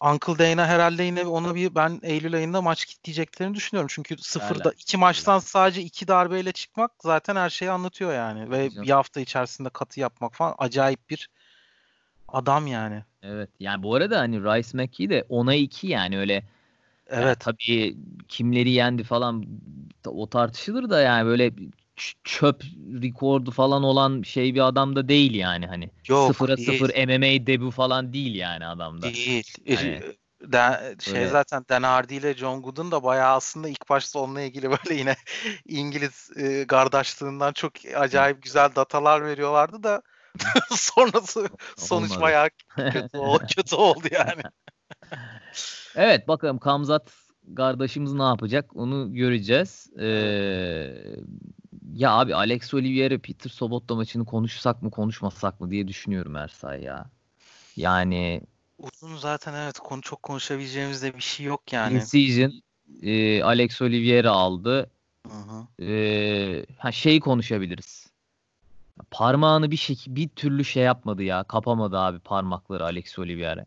Speaker 2: Uncle Dana herhalde yine ona bir ben Eylül ayında maç kitleyeceklerini düşünüyorum. Çünkü sıfırda iki maçtan sadece iki darbeyle çıkmak zaten her şeyi anlatıyor yani. Ve bir hafta içerisinde katı yapmak falan acayip bir adam yani.
Speaker 1: Evet yani bu arada hani Rice McKee de ona iki yani öyle Evet. Yani tabii kimleri yendi falan o tartışılır da yani böyle çöp rekordu falan olan şey bir adam da değil yani hani. Yok, Sıfıra değil. sıfır MMA debu falan değil yani adamda.
Speaker 2: Değil. Hani, de, şey öyle. zaten Dan Hardy ile John Gooden da bayağı aslında ilk başta onunla ilgili böyle yine İngiliz e, kardeşliğinden çok acayip güzel datalar veriyorlardı da sonrası sonuç Olmadı. bayağı kötü, kötü oldu yani.
Speaker 1: Evet bakalım Kamzat kardeşimiz ne yapacak onu göreceğiz. Ee, ya abi Alex Oliveira Peter Sobotta maçını konuşsak mı konuşmasak mı diye düşünüyorum Ersay ya. Yani
Speaker 2: uzun zaten evet konu çok konuşabileceğimiz de bir şey yok yani.
Speaker 1: Incision e, Alex Oliveira aldı. Hı. E, ha şeyi konuşabiliriz. Parmağını bir şekilde bir türlü şey yapmadı ya. Kapamadı abi parmakları Alex Oliveira.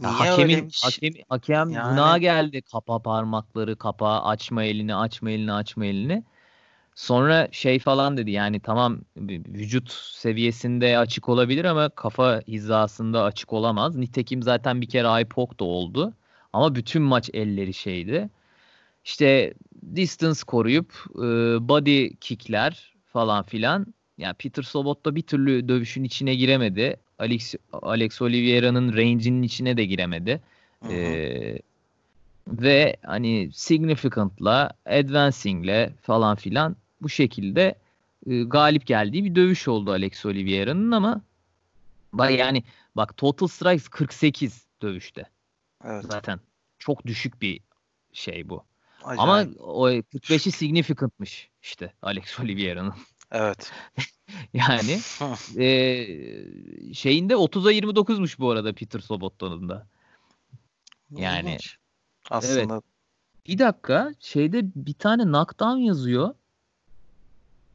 Speaker 1: Ya hakemin şey? hakem hakem yani... buna geldi. Kapa parmakları, kapa, açma elini, açma elini, açma elini. Sonra şey falan dedi yani tamam vücut seviyesinde açık olabilir ama kafa hizasında açık olamaz. Nitekim zaten bir kere IPOC da oldu. Ama bütün maç elleri şeydi. İşte distance koruyup body kickler falan filan. Yani Peter Sobot bir türlü dövüşün içine giremedi. Alex, Alex Oliveira'nın range'inin içine de giremedi. Ee, ve hani significant'la, advancing'le falan filan bu şekilde e, galip geldiği bir dövüş oldu Alex Oliveira'nın ama bak yani bak total strikes 48 dövüşte. Evet. Zaten çok düşük bir şey bu. Acayip. Ama o 45'i significant'mış işte Alex Oliveira'nın.
Speaker 2: Evet.
Speaker 1: yani e, şeyinde 30'a 29'muş bu arada Peter Sobotton'un da. Yani aslında evet. Bir dakika şeyde bir tane knockdown yazıyor.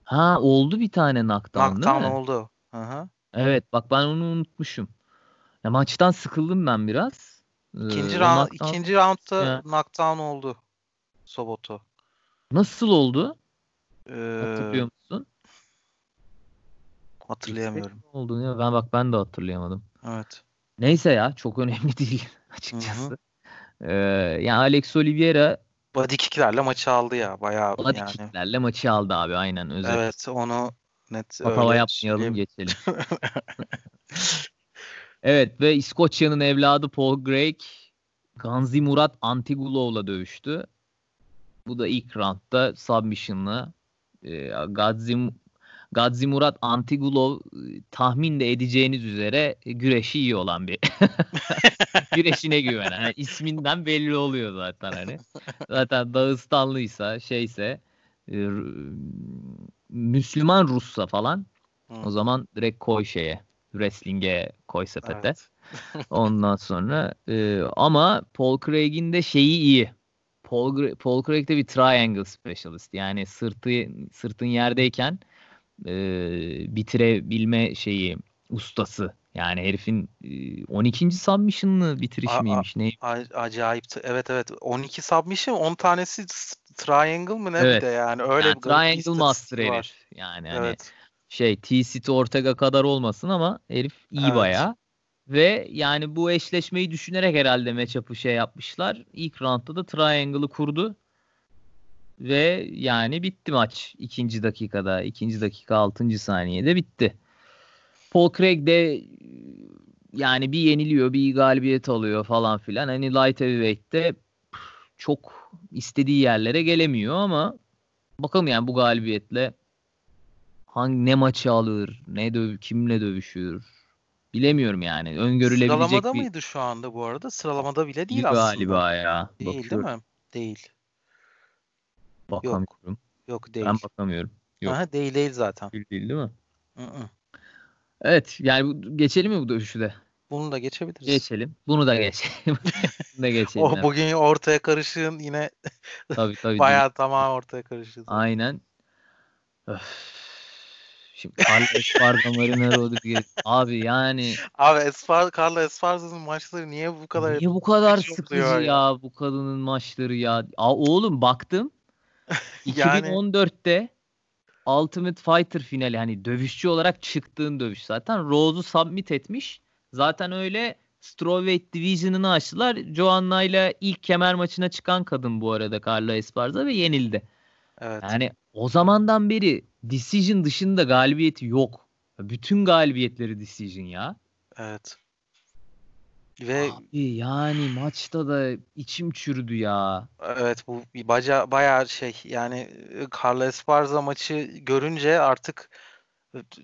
Speaker 1: Ha oldu bir tane knockdown, knockdown değil mi?
Speaker 2: oldu. Hı
Speaker 1: Evet bak ben onu unutmuşum. Ya maçtan sıkıldım ben biraz.
Speaker 2: İkinci, ee, round, knockdown... ikinci roundda ya. knockdown oldu Soboto.
Speaker 1: Nasıl oldu? Ee, Hatırlıyor musun?
Speaker 2: Hatırlayamıyorum.
Speaker 1: Ne olduğunu ya ben bak ben de hatırlayamadım.
Speaker 2: Evet.
Speaker 1: Neyse ya çok önemli değil açıkçası. Ee, yani Alex Oliveira
Speaker 2: body kicklerle maçı aldı ya bayağı
Speaker 1: body yani. kicklerle maçı aldı abi aynen özür.
Speaker 2: Evet onu net
Speaker 1: Hava yapmayalım geçelim. evet ve İskoçya'nın evladı Paul Craig Ganzi Murat Antigulov'la dövüştü. Bu da ilk roundda submission'la e, Gazi Gadzi Murat Antigulov e, tahmin de edeceğiniz üzere e, güreşi iyi olan bir güreşine güvenen. Yani isminden belli oluyor zaten hani. Zaten Dağıstanlıysa şeyse e, Müslüman Russa falan hmm. o zaman direkt koy şeye wrestling'e koy sepete. Evet. Ondan sonra e, ama Paul Craig'in de şeyi iyi. Paul, Paul Craig de bir triangle specialist. Yani sırtı sırtın yerdeyken e, bitirebilme şeyi ustası. Yani herifin 12. submission'lı bitiriş a, miymiş ne?
Speaker 2: acayip. Evet evet. 12 submission 10 tanesi triangle mı ne evet. bir de yani öyle yani
Speaker 1: bir triangle master var. herif. Yani hani evet. şey T-City Ortega kadar olmasın ama herif iyi evet. bayağı. Ve yani bu eşleşmeyi düşünerek herhalde matchup'ı şey yapmışlar. İlk roundda da triangle'ı kurdu. Ve yani bitti maç. ikinci dakikada. ikinci dakika altıncı saniyede bitti. Paul Craig de yani bir yeniliyor bir galibiyet alıyor falan filan. Hani light heavyweight'te çok istediği yerlere gelemiyor ama bakalım yani bu galibiyetle hangi ne maçı alır, ne döv kimle dövüşür bilemiyorum yani. Öngörülebilecek
Speaker 2: Sıralamada
Speaker 1: bir...
Speaker 2: mıydı şu anda bu arada? Sıralamada bile değil aslında.
Speaker 1: Galiba ya.
Speaker 2: Değil
Speaker 1: Bakıyorum.
Speaker 2: değil mi? Değil.
Speaker 1: Bakamıyorum.
Speaker 2: Yok, yok değil.
Speaker 1: Ben bakamıyorum. Yok.
Speaker 2: Aha, değil değil zaten.
Speaker 1: Değil, değil değil mi?
Speaker 2: Hı-hı.
Speaker 1: Evet yani geçelim mi bu dövüşü?
Speaker 2: Bunu da geçebiliriz.
Speaker 1: Geçelim. Bunu da geçelim. Bunu da geçelim.
Speaker 2: o bugün ortaya karışığın yine
Speaker 1: tabii, tabii,
Speaker 2: bayağı tamam ortaya karışığı.
Speaker 1: Aynen. Öf. Şimdi Carlos Esparza, Marina Rodriguez. Abi yani.
Speaker 2: Abi Espar, Carlos Esparza'nın maçları niye bu kadar
Speaker 1: Niye bu kadar sıkıcı ya. ya bu kadının maçları ya. Aa, oğlum baktım. yani... 2014'te Ultimate Fighter finali hani dövüşçü olarak çıktığın dövüş zaten. Rose'u submit etmiş. Zaten öyle Strawweight Division'ını açtılar. Joanna ile ilk kemer maçına çıkan kadın bu arada Carla Esparza ve yenildi.
Speaker 2: Evet.
Speaker 1: Yani o zamandan beri decision dışında galibiyeti yok. Bütün galibiyetleri decision ya.
Speaker 2: Evet. Ve
Speaker 1: Abi yani maçta da içim çürüdü ya.
Speaker 2: Evet bu baca bayağı şey yani Carla Esparza maçı görünce artık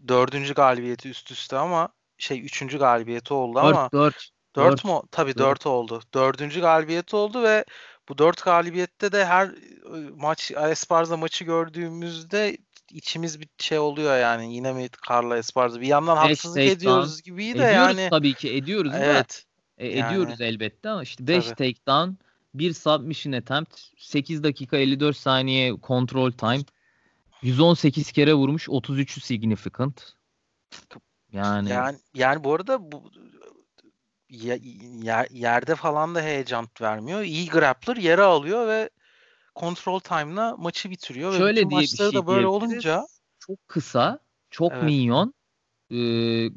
Speaker 2: dördüncü galibiyeti üst üste ama şey üçüncü galibiyeti oldu
Speaker 1: dört,
Speaker 2: ama
Speaker 1: dört,
Speaker 2: dört,
Speaker 1: dört
Speaker 2: mu? Tabii
Speaker 1: dört.
Speaker 2: dört oldu. Dördüncü galibiyeti oldu ve bu dört galibiyette de her maç Esparza maçı gördüğümüzde içimiz bir şey oluyor yani yine mi Carla Esparza bir yandan haksızlık ediyoruz gibi de
Speaker 1: ediyoruz
Speaker 2: yani
Speaker 1: tabii ki ediyoruz
Speaker 2: evet
Speaker 1: da e,
Speaker 2: yani.
Speaker 1: ediyoruz elbette ama işte 5
Speaker 2: Tabii.
Speaker 1: takedown bir submission attempt 8 dakika 54 saniye control time 118 kere vurmuş 33'ü significant yani
Speaker 2: yani yani bu arada bu ye- yer- yerde falan da heyecan vermiyor. İyi grappler yere alıyor ve control time'la maçı bitiriyor
Speaker 1: Şöyle
Speaker 2: ve
Speaker 1: diye bir şey
Speaker 2: da böyle olunca
Speaker 1: çok kısa, çok
Speaker 2: Evet.
Speaker 1: minyon.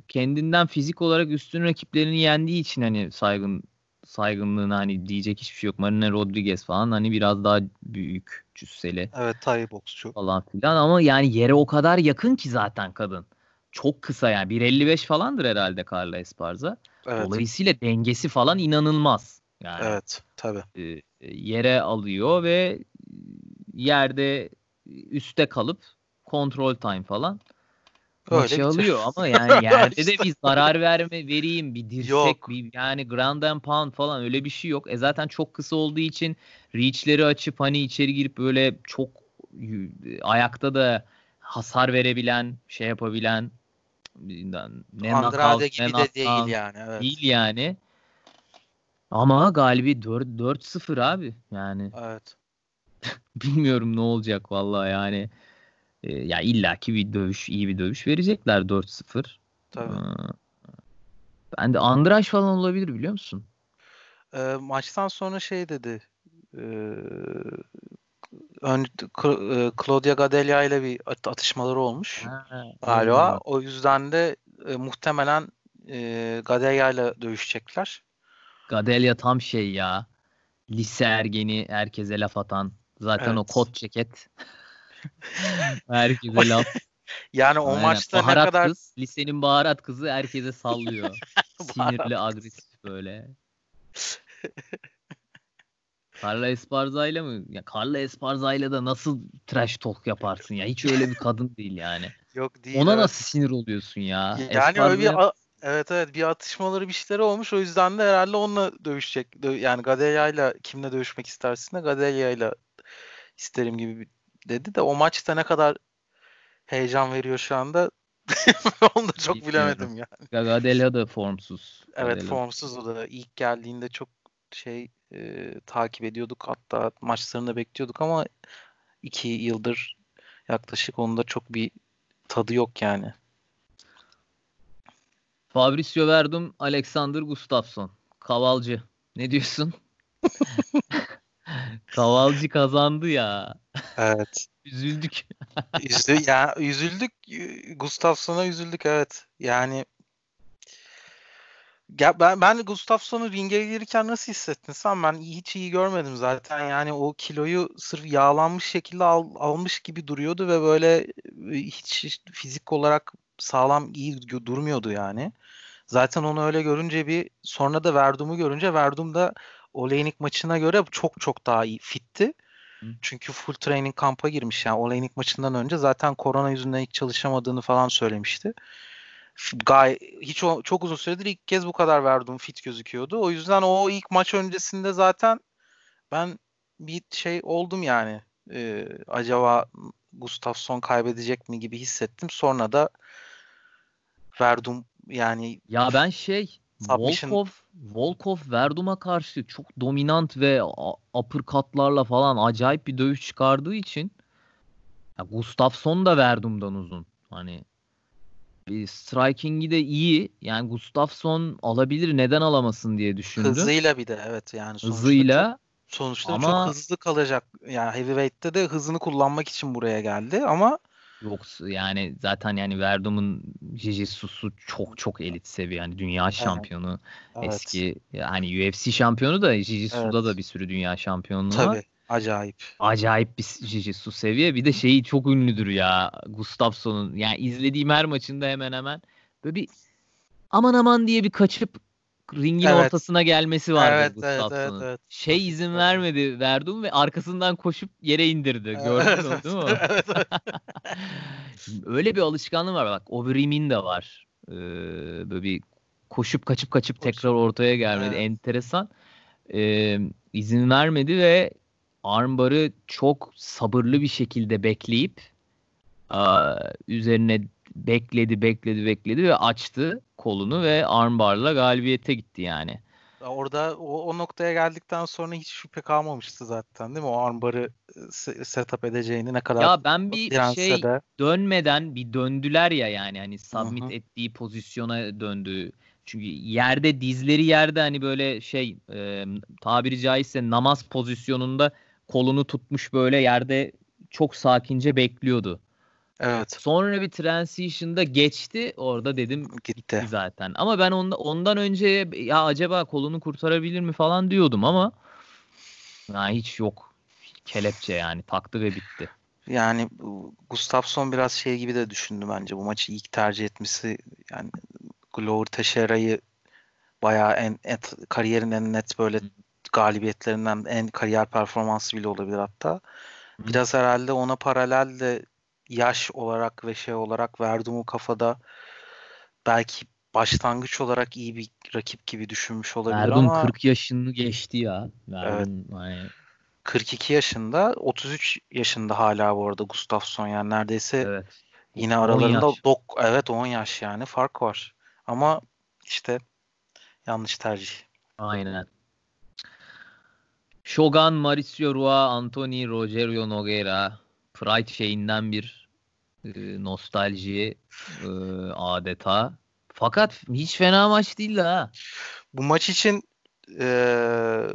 Speaker 1: Kendinden fizik olarak üstün rakiplerini yendiği için hani saygın saygınlığına hani diyecek hiçbir şey yok. Marina Rodriguez falan hani biraz daha büyük cüsseli
Speaker 2: evet Thai boksçu.
Speaker 1: falan filan ama yani yere o kadar yakın ki zaten kadın. Çok kısa yani 1.55 falandır herhalde Carla Esparza.
Speaker 2: Evet.
Speaker 1: Dolayısıyla dengesi falan inanılmaz. Yani
Speaker 2: Evet, tabii.
Speaker 1: e, yere alıyor ve yerde üste kalıp kontrol time falan
Speaker 2: Öyle
Speaker 1: alıyor ama yani yerde de bir zarar verme vereyim bir dirsek
Speaker 2: Yok.
Speaker 1: bir yani ground and pound falan öyle bir şey yok. E zaten çok kısa olduğu için reach'leri açıp hani içeri girip böyle çok ayakta da hasar verebilen, şey yapabilen ne
Speaker 2: Andrade
Speaker 1: knockout, ne
Speaker 2: gibi de değil yani. Evet.
Speaker 1: değil yani. Ama galibi 4 4-0 abi. Yani
Speaker 2: Evet.
Speaker 1: bilmiyorum ne olacak vallahi yani. Ee, ya illaki bir dövüş, iyi bir dövüş verecekler 4-0.
Speaker 2: Tabii.
Speaker 1: Ee, ben de Andraş falan olabilir biliyor musun?
Speaker 2: Ee, maçtan sonra şey dedi. Ee, ön, e, Claudia Gadelia ile bir at- atışmaları olmuş galiba. O yüzden de e, muhtemelen e, Gadelia ile dövüşecekler.
Speaker 1: Gadelia tam şey ya. Lise ergeni herkese laf atan. Zaten o
Speaker 2: Evet.
Speaker 1: kot ceket. herkese laf.
Speaker 2: Yani o
Speaker 1: Aynen.
Speaker 2: maçta
Speaker 1: baharat
Speaker 2: ne kadar
Speaker 1: kız, lisenin baharat kızı herkese sallıyor. Sinirli, agresif böyle. Carla Esparza'yla mı? Ya Carla Esparza'yla da nasıl trash talk yaparsın ya? Hiç öyle bir kadın değil yani.
Speaker 2: yok değil.
Speaker 1: Ona
Speaker 2: evet.
Speaker 1: nasıl sinir oluyorsun ya?
Speaker 2: Yani öyle bir
Speaker 1: Esparza-
Speaker 2: evet evet bir atışmaları bir şeyleri olmuş. O yüzden de herhalde onunla dövüşecek. Dö- Yani Gadelia ile kimle dövüşmek istersin de Gadelia ile isterim gibi bir- dedi de o maçta ne kadar heyecan veriyor şu anda onu da çok
Speaker 1: Bilmiyorum.
Speaker 2: bilemedim ya.
Speaker 1: Gadelia da formsuz.
Speaker 2: Evet
Speaker 1: Gadelia.
Speaker 2: formsuz o da ilk geldiğinde çok şey e, takip ediyorduk hatta maçlarını da bekliyorduk ama iki yıldır yaklaşık onda çok bir tadı yok yani.
Speaker 1: Fabricio Verdum, Alexander Gustafsson. Kavalcı. Ne diyorsun? Kavalcı kazandı ya.
Speaker 2: Evet.
Speaker 1: Üzüldük.
Speaker 2: Üzü, ya üzüldük. Gustafsson'a üzüldük evet. Yani Ya ben ben Gustafsson'u ringe gelirken nasıl hissettin sen? Ben hiç iyi görmedim zaten. Yani o kiloyu sırf yağlanmış şekilde al, almış gibi duruyordu ve böyle e, hiç fizik olarak sağlam iyi durmuyordu yani. Zaten onu öyle görünce bir sonra da Verdum'u görünce Verdum da Oleinik maçına göre çok çok daha iyi fitti. Çünkü full training kampa girmiş yani Oleinik maçından önce zaten korona yüzünden hiç çalışamadığını falan söylemişti. Gay hiç o, çok uzun süredir ilk kez bu kadar Verdum fit gözüküyordu. O yüzden o ilk maç öncesinde zaten ben bir şey oldum yani. Ee, acaba Gustafsson kaybedecek mi gibi hissettim. Sonra da Verdum yani
Speaker 1: ya ben şey Volkov Volkov Verdum'a karşı çok dominant ve uppercut'larla falan acayip bir dövüş çıkardığı için ya Gustafsson da Verdum'dan uzun. Hani bir striking'i de iyi. Yani Gustafsson alabilir neden alamasın diye düşündüm.
Speaker 2: Hızıyla bir de evet yani
Speaker 1: sonuçta hızıyla
Speaker 2: çok, sonuçta ama, çok hızlı kalacak. Yani heavyweight'te de hızını kullanmak için buraya geldi ama
Speaker 1: Yoksa yani zaten yani Verdum'un Jiu-Jitsu'su çok çok elit seviye. Yani dünya şampiyonu. Evet. Eski yani UFC şampiyonu da Jiu-Jitsu'da evet. da bir sürü dünya şampiyonluğu
Speaker 2: Tabii. var. Acayip.
Speaker 1: Acayip bir Jiu-Jitsu seviye. Bir de şeyi çok ünlüdür ya Gustafsson'un. Yani izlediğim her maçında hemen hemen böyle bir aman aman diye bir kaçıp ringin evet. ortasına gelmesi vardı evet, Gustafsson'un. Evet, evet, evet. Şey izin vermedi Verdum ve arkasından koşup yere indirdi. Gördün mü değil mi? evet, evet. Öyle bir alışkanlığı var. Bak Overeem'in de var. Ee, böyle bir koşup kaçıp kaçıp tekrar ortaya gelmedi. Evet. Enteresan. Ee, izin vermedi ve armbarı çok sabırlı bir şekilde bekleyip aa, üzerine bekledi bekledi bekledi ve açtı kolunu ve armbarla galibiyete gitti yani.
Speaker 2: Orada o, o noktaya geldikten sonra hiç şüphe kalmamıştı zaten değil mi? O armbarı e, setup edeceğini ne kadar
Speaker 1: Ya ben bir şey de... dönmeden bir döndüler ya yani hani submit Hı-hı. ettiği pozisyona döndü. Çünkü yerde dizleri yerde hani böyle şey e, tabiri caizse namaz pozisyonunda kolunu tutmuş böyle yerde çok sakince bekliyordu.
Speaker 2: Evet.
Speaker 1: Sonra bir transition'da geçti. Orada dedim gitti zaten. Ama ben onda, ondan önce ya acaba kolunu kurtarabilir mi falan diyordum ama ya hiç yok. Kelepçe yani taktı ve bitti.
Speaker 2: Yani Gustafsson biraz şey gibi de düşündü bence. Bu maçı ilk tercih etmesi yani Glover Teixeira'yı bayağı en et, kariyerin en net böyle galibiyetlerinden en kariyer performansı bile olabilir hatta. Biraz herhalde ona paralel de yaş olarak ve şey olarak Verdum'u kafada belki başlangıç olarak iyi bir rakip gibi düşünmüş olabilir Verdum ama
Speaker 1: 40 yaşını geçti ya. Verdum, evet. Yani...
Speaker 2: 42 yaşında, 33 yaşında hala bu arada Gustafsson yani neredeyse evet. yine aralarında dok evet 10 yaş yani fark var. Ama işte yanlış tercih.
Speaker 1: Aynen. Shogun, Mauricio Rua, Anthony, Rogerio Nogueira Pride şeyinden bir e, nostalji e, adeta. Fakat hiç fena maç değil ha.
Speaker 2: Bu maç için e,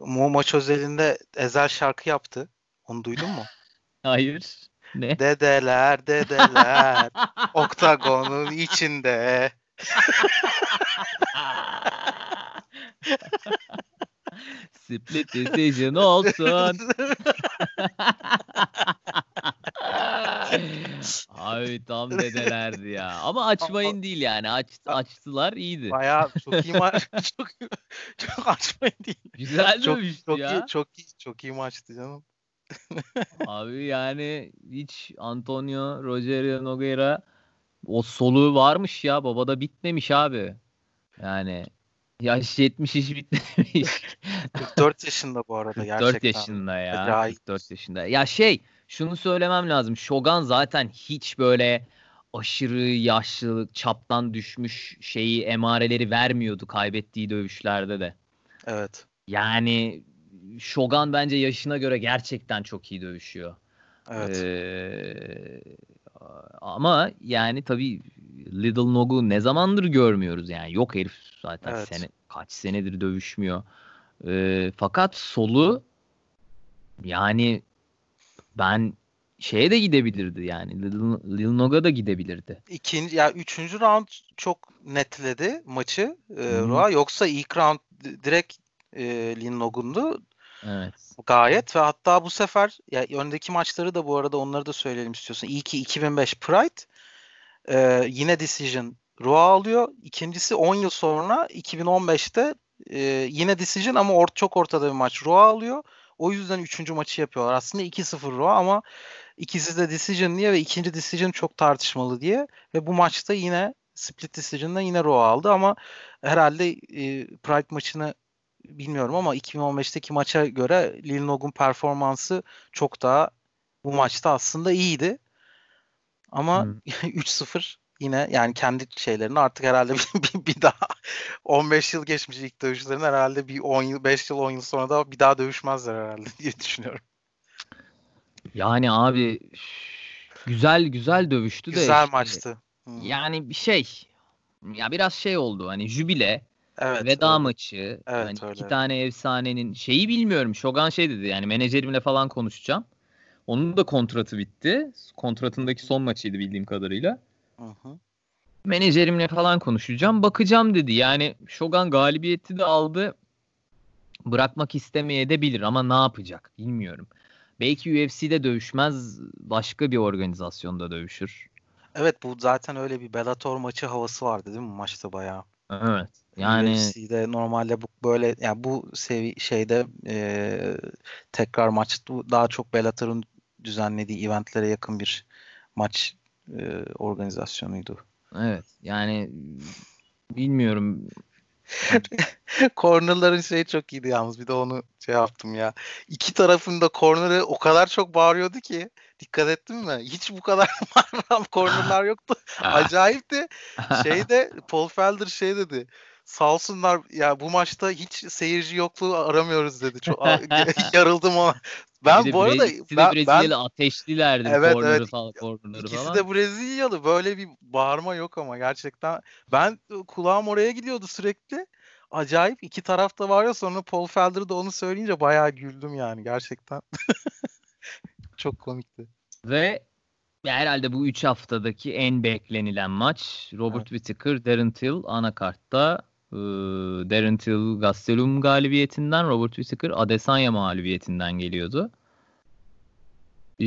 Speaker 2: Mo maç özelinde Ezel şarkı yaptı. Onu duydun mu?
Speaker 1: Hayır. Ne?
Speaker 2: Dedeler dedeler oktagonun içinde.
Speaker 1: Split decision olsun. Abi tam dedelerdi ya. Ama açmayın değil yani. Aç, açtılar iyiydi.
Speaker 2: Bayağı çok iyi maç. çok, çok açmayın değil.
Speaker 1: Güzel çok,
Speaker 2: çok
Speaker 1: ya.
Speaker 2: Iyi, çok iyi, çok iyi maçtı canım.
Speaker 1: Abi yani hiç Antonio Rogerio Nogueira o soluğu varmış ya. Babada bitmemiş abi. Yani Yaş 70 hiç bitmemiş.
Speaker 2: 44 yaşında bu arada 44
Speaker 1: gerçekten. 44 yaşında ya. Acayip. 44 yaşında. Ya şey şunu söylemem lazım. Shogun zaten hiç böyle aşırı yaşlı çaptan düşmüş şeyi emareleri vermiyordu kaybettiği dövüşlerde de.
Speaker 2: Evet.
Speaker 1: Yani Shogun bence yaşına göre gerçekten çok iyi dövüşüyor.
Speaker 2: Evet. Ee,
Speaker 1: ama yani tabii Little Nog'u ne zamandır görmüyoruz yani. Yok herif zaten evet. sene kaç senedir dövüşmüyor. Ee, fakat solu yani ben şeye de gidebilirdi yani. Lil, Lil Noga da gidebilirdi.
Speaker 2: İkinci ya üçüncü round çok netledi maçı e, Roa. Yoksa ilk round direkt e, Lil Nogun'du.
Speaker 1: Evet.
Speaker 2: Gayet ve hatta bu sefer ya öndeki maçları da bu arada onları da söyleyelim istiyorsun. İlki 2005 Pride e, yine Decision Raw alıyor. İkincisi 10 yıl sonra 2015'te e, yine Decision ama or çok ortada bir maç Raw alıyor. O yüzden üçüncü maçı yapıyorlar. Aslında 2-0 Raw ama ikisi de Decision diye ve ikinci Decision çok tartışmalı diye. Ve bu maçta yine Split Decision'da yine Raw aldı ama herhalde e, Pride maçını bilmiyorum ama 2015'teki maça göre Lil Nogun performansı çok daha bu maçta aslında iyiydi. Ama hmm. 3-0 yine yani kendi şeylerini artık herhalde bir, bir, bir daha 15 yıl geçmiş ilk dövüşlerin herhalde bir 10 yıl 5 yıl 10 yıl sonra da bir daha dövüşmezler herhalde diye düşünüyorum.
Speaker 1: Yani abi güzel güzel dövüştü
Speaker 2: güzel
Speaker 1: de.
Speaker 2: Güzel maçtı.
Speaker 1: Hmm. Yani bir şey ya biraz şey oldu hani jübile Evet, veda öyle. maçı. Evet, hani öyle. iki tane efsanenin şeyi bilmiyorum. Shogun şey dedi yani menajerimle falan konuşacağım. Onun da kontratı bitti. Kontratındaki son maçıydı bildiğim kadarıyla. Hı. Menajerimle falan konuşacağım. Bakacağım dedi. Yani Shogun galibiyeti de aldı. Bırakmak istemeye de bilir ama ne yapacak bilmiyorum. Belki UFC'de dövüşmez başka bir organizasyonda dövüşür.
Speaker 2: Evet bu zaten öyle bir Bellator maçı havası vardı değil mi maçta bayağı?
Speaker 1: Evet. Yani
Speaker 2: UFC'de normalde bu böyle yani bu sevi şeyde e, tekrar maç daha çok Bellator'un düzenlediği eventlere yakın bir maç e, organizasyonuydu.
Speaker 1: Evet. Yani bilmiyorum.
Speaker 2: Corner'ların şeyi çok iyiydi yalnız. Bir de onu şey yaptım ya. İki tarafında corner'ı o kadar çok bağırıyordu ki. Dikkat ettin mi? Hiç bu kadar bağıran corner'lar yoktu. Acayipti. Şeyde Paul Felder şey dedi sağ olsunlar ya bu maçta hiç seyirci yokluğu aramıyoruz dedi. Çok yarıldım ona. Ben
Speaker 1: bir
Speaker 2: bu arada
Speaker 1: ben, Brezilyalı ben, ateşlilerdi evet, evet, falan,
Speaker 2: ikisi falan. de Brezilyalı. Böyle bir bağırma yok ama gerçekten. Ben kulağım oraya gidiyordu sürekli. Acayip iki tarafta var ya sonra Paul Felder de onu söyleyince bayağı güldüm yani gerçekten. Çok komikti.
Speaker 1: Ve herhalde bu 3 haftadaki en beklenilen maç Robert evet. Whittaker, Darren Till anakartta e, Darren Till Gastelum galibiyetinden Robert Whittaker Adesanya mağlubiyetinden geliyordu. Ee,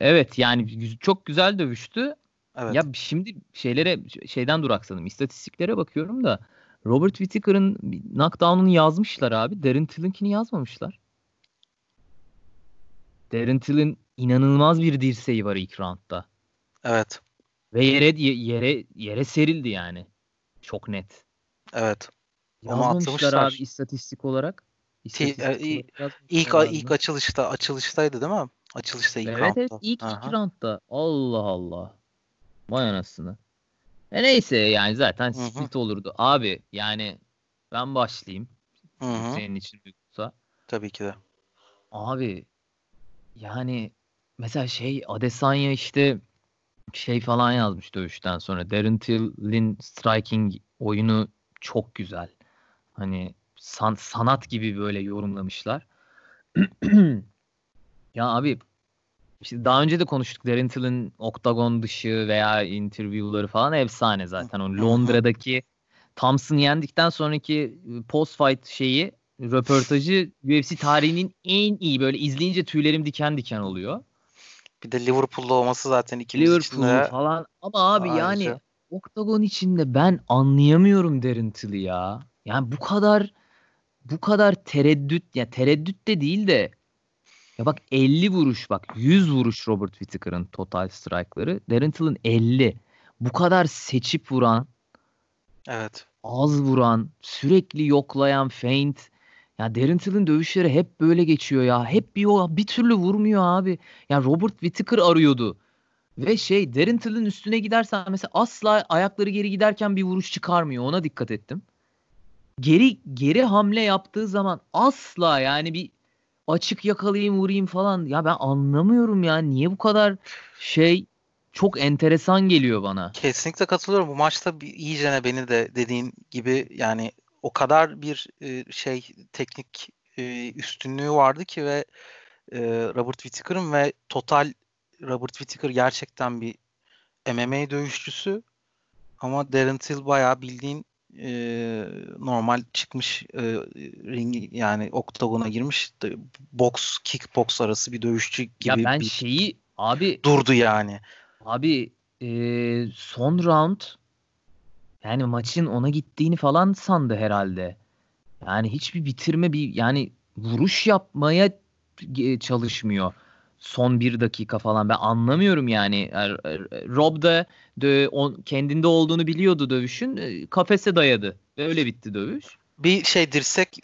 Speaker 1: evet yani çok güzel dövüştü. Evet. Ya şimdi şeylere şeyden duraksadım. İstatistiklere bakıyorum da Robert Whittaker'ın knockdown'unu yazmışlar abi. Darren Till'inkini yazmamışlar. Darren Till'in inanılmaz bir dirseği var ilk roundda.
Speaker 2: Evet.
Speaker 1: Ve yere yere yere serildi yani. Çok net.
Speaker 2: Evet.
Speaker 1: Yazmamışlar abi istatistik olarak.
Speaker 2: İstatistik T- e, ilk ilk açılışta açılıştaydı değil mi? Açılışta ilk
Speaker 1: evet,
Speaker 2: roundda.
Speaker 1: Evet ilk Aha. iki roundda. Allah Allah. Vay anasını. E neyse yani zaten Hı-hı. split olurdu. Abi yani ben başlayayım. Hı-hı. Senin için uygunsa.
Speaker 2: Tabii ki de.
Speaker 1: Abi yani mesela şey Adesanya işte şey falan yazmış dövüşten sonra. Darren Till'in striking oyunu çok güzel. Hani san, sanat gibi böyle yorumlamışlar. ya abi işte daha önce de konuştuk. Darren Till'in oktagon dışı veya interview'ları falan efsane zaten. O Londra'daki Thompson yendikten sonraki post fight şeyi röportajı UFC tarihinin en iyi böyle izleyince tüylerim diken diken oluyor.
Speaker 2: Bir de Liverpool'da olması zaten ikimiz
Speaker 1: Liverpool içinde. falan ama abi Ayrıca. yani Oktagon içinde ben anlayamıyorum Derintili ya. Yani bu kadar bu kadar tereddüt ya tereddüt de değil de ya bak 50 vuruş bak 100 vuruş Robert Whittaker'ın total strike'ları. Darren Till'in 50. Bu kadar seçip vuran
Speaker 2: Evet.
Speaker 1: Az vuran, sürekli yoklayan feint ya Darren Till'in dövüşleri hep böyle geçiyor ya. Hep bir o bir türlü vurmuyor abi. Ya Robert Whittaker arıyordu. Ve şey Darren Till'in üstüne gidersen mesela asla ayakları geri giderken bir vuruş çıkarmıyor. Ona dikkat ettim. Geri geri hamle yaptığı zaman asla yani bir açık yakalayayım vurayım falan. Ya ben anlamıyorum ya. Niye bu kadar şey çok enteresan geliyor bana.
Speaker 2: Kesinlikle katılıyorum. Bu maçta bir, iyicene beni de dediğin gibi yani o kadar bir e, şey teknik e, üstünlüğü vardı ki ve e, Robert Whittaker'ın ve total Robert Whittaker gerçekten bir MMA dövüşçüsü ama Darren Till bayağı bildiğin e, normal çıkmış e, ring yani oktagona girmiş box kickbox arası bir dövüşçü gibi
Speaker 1: ya ben
Speaker 2: bir
Speaker 1: şeyi abi
Speaker 2: durdu yani.
Speaker 1: Abi e, son round yani maçın ona gittiğini falan sandı herhalde. Yani hiçbir bitirme bir yani vuruş yapmaya çalışmıyor. Son bir dakika falan ben anlamıyorum yani. Rob da de, on, kendinde olduğunu biliyordu dövüşün. E, kafese dayadı ve öyle bitti dövüş.
Speaker 2: Bir şey dirsek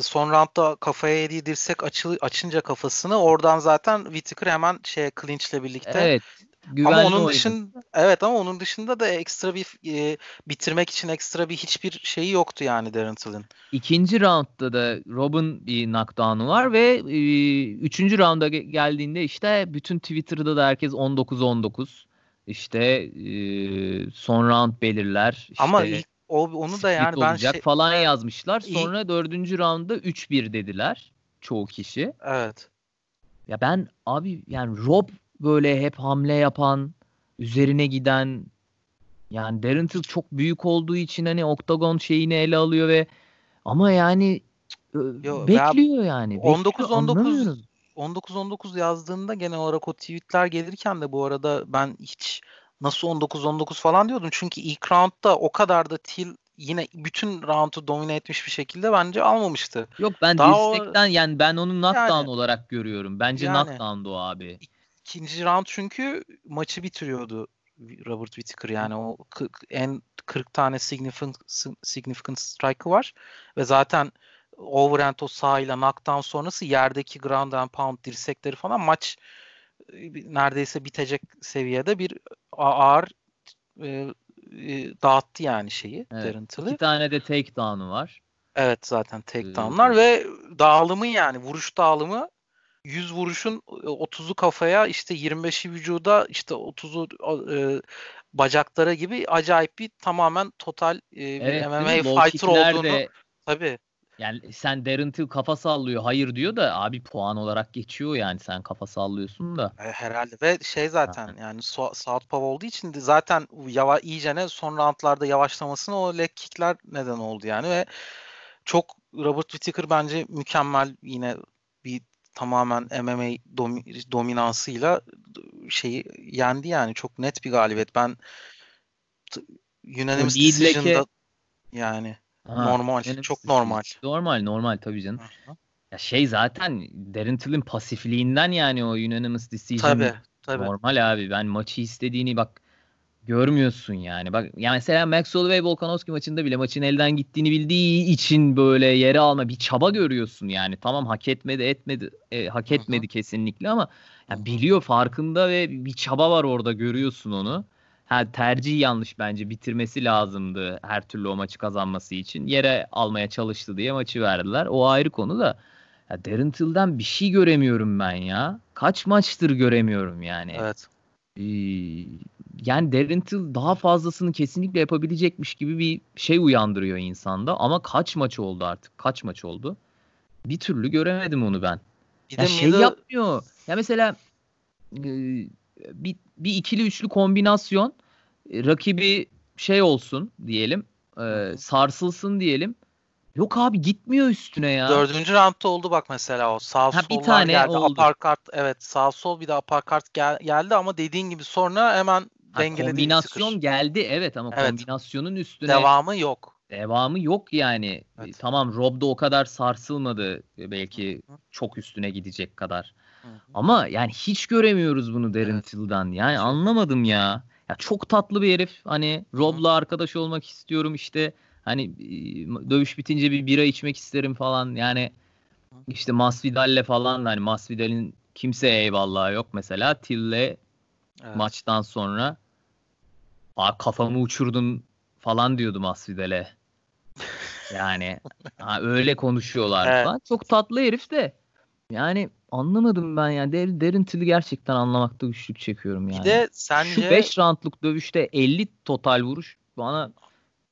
Speaker 2: son roundda kafaya yediği dirsek açı, açınca kafasını oradan zaten Whittaker hemen şey clinch'le birlikte
Speaker 1: evet.
Speaker 2: Güvenli ama onun dışında evet ama onun dışında da ekstra bir e, bitirmek için ekstra bir hiçbir şeyi yoktu yani Darren Till'in.
Speaker 1: İkinci roundda da Rob'un bir knockdown'u var ve e, üçüncü rounda geldiğinde işte bütün Twitter'da da herkes 19-19 işte e, son round belirler. Işte,
Speaker 2: ama ilk o onu da yani ben
Speaker 1: şey, falan yazmışlar. Sonra ilk... dördüncü roundda 3-1 dediler çoğu kişi.
Speaker 2: Evet.
Speaker 1: Ya ben abi yani Rob böyle hep hamle yapan, üzerine giden yani Darren Till çok büyük olduğu için hani oktagon şeyini ele alıyor ve ama yani Yo, bekliyor yani.
Speaker 2: 19-19 19-19 yazdığında genel olarak o tweetler gelirken de bu arada ben hiç nasıl 19-19 falan diyordum. Çünkü ilk roundda o kadar da Till yine bütün roundu domine etmiş bir şekilde bence almamıştı.
Speaker 1: Yok ben Daha dirsekten o... yani ben onu knockdown yani, olarak görüyorum. Bence yani, knockdown'du o abi
Speaker 2: ikinci round çünkü maçı bitiriyordu Robert Whittaker yani o en 40 tane significant, significant strike'ı var ve zaten overhand o sahayla knockdown sonrası yerdeki ground and pound dirsekleri falan maç e, neredeyse bitecek seviyede bir ağır e, e, dağıttı yani şeyi
Speaker 1: evet. Darren İki tane de takedown'u var.
Speaker 2: Evet zaten takedown'lar ee, ve dağılımı yani vuruş dağılımı 100 vuruşun 30'u kafaya işte 25'i vücuda işte 30'u e, bacaklara gibi acayip bir tamamen total e, bir evet, MMA fighter olduğunu de,
Speaker 1: tabii. Yani sen Darren Till kafa sallıyor hayır diyor da abi puan olarak geçiyor yani sen kafa sallıyorsun da.
Speaker 2: E, herhalde ve şey zaten yani Southpaw olduğu için de zaten yava, iyicene son roundlarda yavaşlamasına o leg kickler neden oldu yani ve çok Robert Whittaker bence mükemmel yine bir tamamen MMA domi, dominansıyla şeyi yendi yani çok net bir galibiyet. Ben unanimous decision'da yani ha, normal, çok normal.
Speaker 1: Normal, normal tabii canım. Aha. Ya şey zaten Darren Till'in pasifliğinden yani o unanimous decision tabii, tabii. normal abi. Ben maçı istediğini bak görmüyorsun yani. Bak ya mesela Max Holloway Volkanovski maçında bile maçın elden gittiğini bildiği için böyle yere alma bir çaba görüyorsun yani. Tamam hak etmedi etmedi e, hak etmedi Hı-hı. kesinlikle ama ya biliyor farkında ve bir çaba var orada görüyorsun onu. Ha tercih yanlış bence bitirmesi lazımdı her türlü o maçı kazanması için. Yere almaya çalıştı diye maçı verdiler. O ayrı konu da. Ya Darren Till'den bir şey göremiyorum ben ya. Kaç maçtır göremiyorum yani.
Speaker 2: Evet.
Speaker 1: Ee, yani Darren Till daha fazlasını kesinlikle yapabilecekmiş gibi bir şey uyandırıyor insanda. Ama kaç maç oldu artık? Kaç maç oldu? Bir türlü göremedim onu ben. Bir ya de şey middle... yapmıyor. Ya mesela e, bir, bir ikili üçlü kombinasyon e, rakibi şey olsun diyelim. E, sarsılsın diyelim. Yok abi gitmiyor üstüne ya.
Speaker 2: Dördüncü roundda oldu bak mesela o. Sağ ha, bir tane geldi. Oldu. Aparkart evet sağ sol bir de aparkart gel, geldi ama dediğin gibi sonra hemen dengeledi.
Speaker 1: Kombinasyon sıkır. geldi evet ama evet. kombinasyonun üstüne
Speaker 2: devamı yok.
Speaker 1: Devamı yok yani. Evet. Tamam Rob da o kadar sarsılmadı belki Hı-hı. çok üstüne gidecek kadar. Hı-hı. Ama yani hiç göremiyoruz bunu Darren evet. Till'dan. Yani çok. anlamadım ya. Ya çok tatlı bir herif. Hani Rob'la arkadaş olmak istiyorum işte. Hani dövüş bitince bir bira içmek isterim falan. Yani işte Masvidal'le falan hani Masvidal'in kimseye eyvallah yok mesela. Till'le evet. maçtan sonra Aa, kafamı uçurdun falan diyordum Masvidal'e. Yani ha, öyle konuşuyorlar evet. falan. Çok tatlı herif de. Yani anlamadım ben yani. Der, derin Till'i gerçekten anlamakta güçlük çekiyorum yani.
Speaker 2: Bir de sence...
Speaker 1: Şu 5 roundluk dövüşte 50 total vuruş bana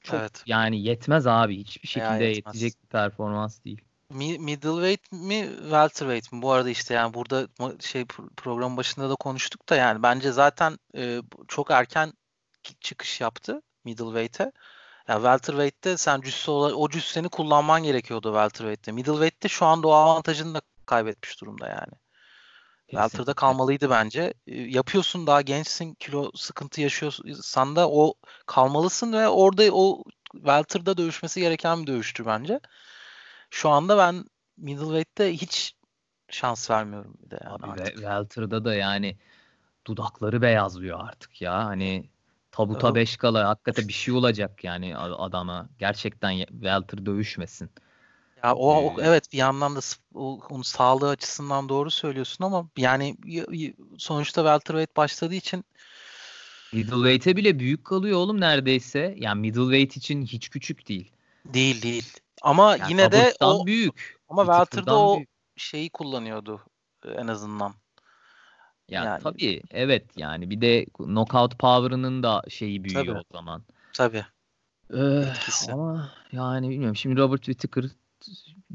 Speaker 1: çok evet. yani yetmez abi. Hiçbir şekilde yetecek bir performans değil.
Speaker 2: Middleweight mi welterweight mi? Bu arada işte yani burada şey program başında da konuştuk da yani bence zaten e, çok erken çıkış yaptı middleweight'e. Yani welterweight'te sen cüsse o cüsseni kullanman gerekiyordu welterweight'te. Middleweight'te şu anda o avantajını da kaybetmiş durumda yani. Welter'da kalmalıydı bence. Yapıyorsun daha gençsin, kilo sıkıntı yaşıyorsan da o kalmalısın ve orada o Welter'da dövüşmesi gereken bir dövüştü bence. Şu anda ben middleweight'te hiç şans vermiyorum bir de yani
Speaker 1: Abi
Speaker 2: artık.
Speaker 1: Welter'da da yani dudakları beyazlıyor artık ya. Hani tabuta 5 kala hakikaten bir şey olacak yani adama. Gerçekten Welter dövüşmesin.
Speaker 2: Ya o, o evet bir yandan da o, onun sağlığı açısından doğru söylüyorsun ama yani sonuçta welterweight başladığı için
Speaker 1: middleweight'e bile büyük kalıyor oğlum neredeyse. Yani middleweight için hiç küçük değil.
Speaker 2: Değil değil. Ama yani yine de o
Speaker 1: büyük.
Speaker 2: Ama welter'da o büyük. şeyi kullanıyordu en azından.
Speaker 1: Ya yani. tabii evet yani bir de knockout power'ının da şeyi büyüyor tabii. o zaman.
Speaker 2: Tabii.
Speaker 1: Ee, ama yani bilmiyorum şimdi Robert Whittaker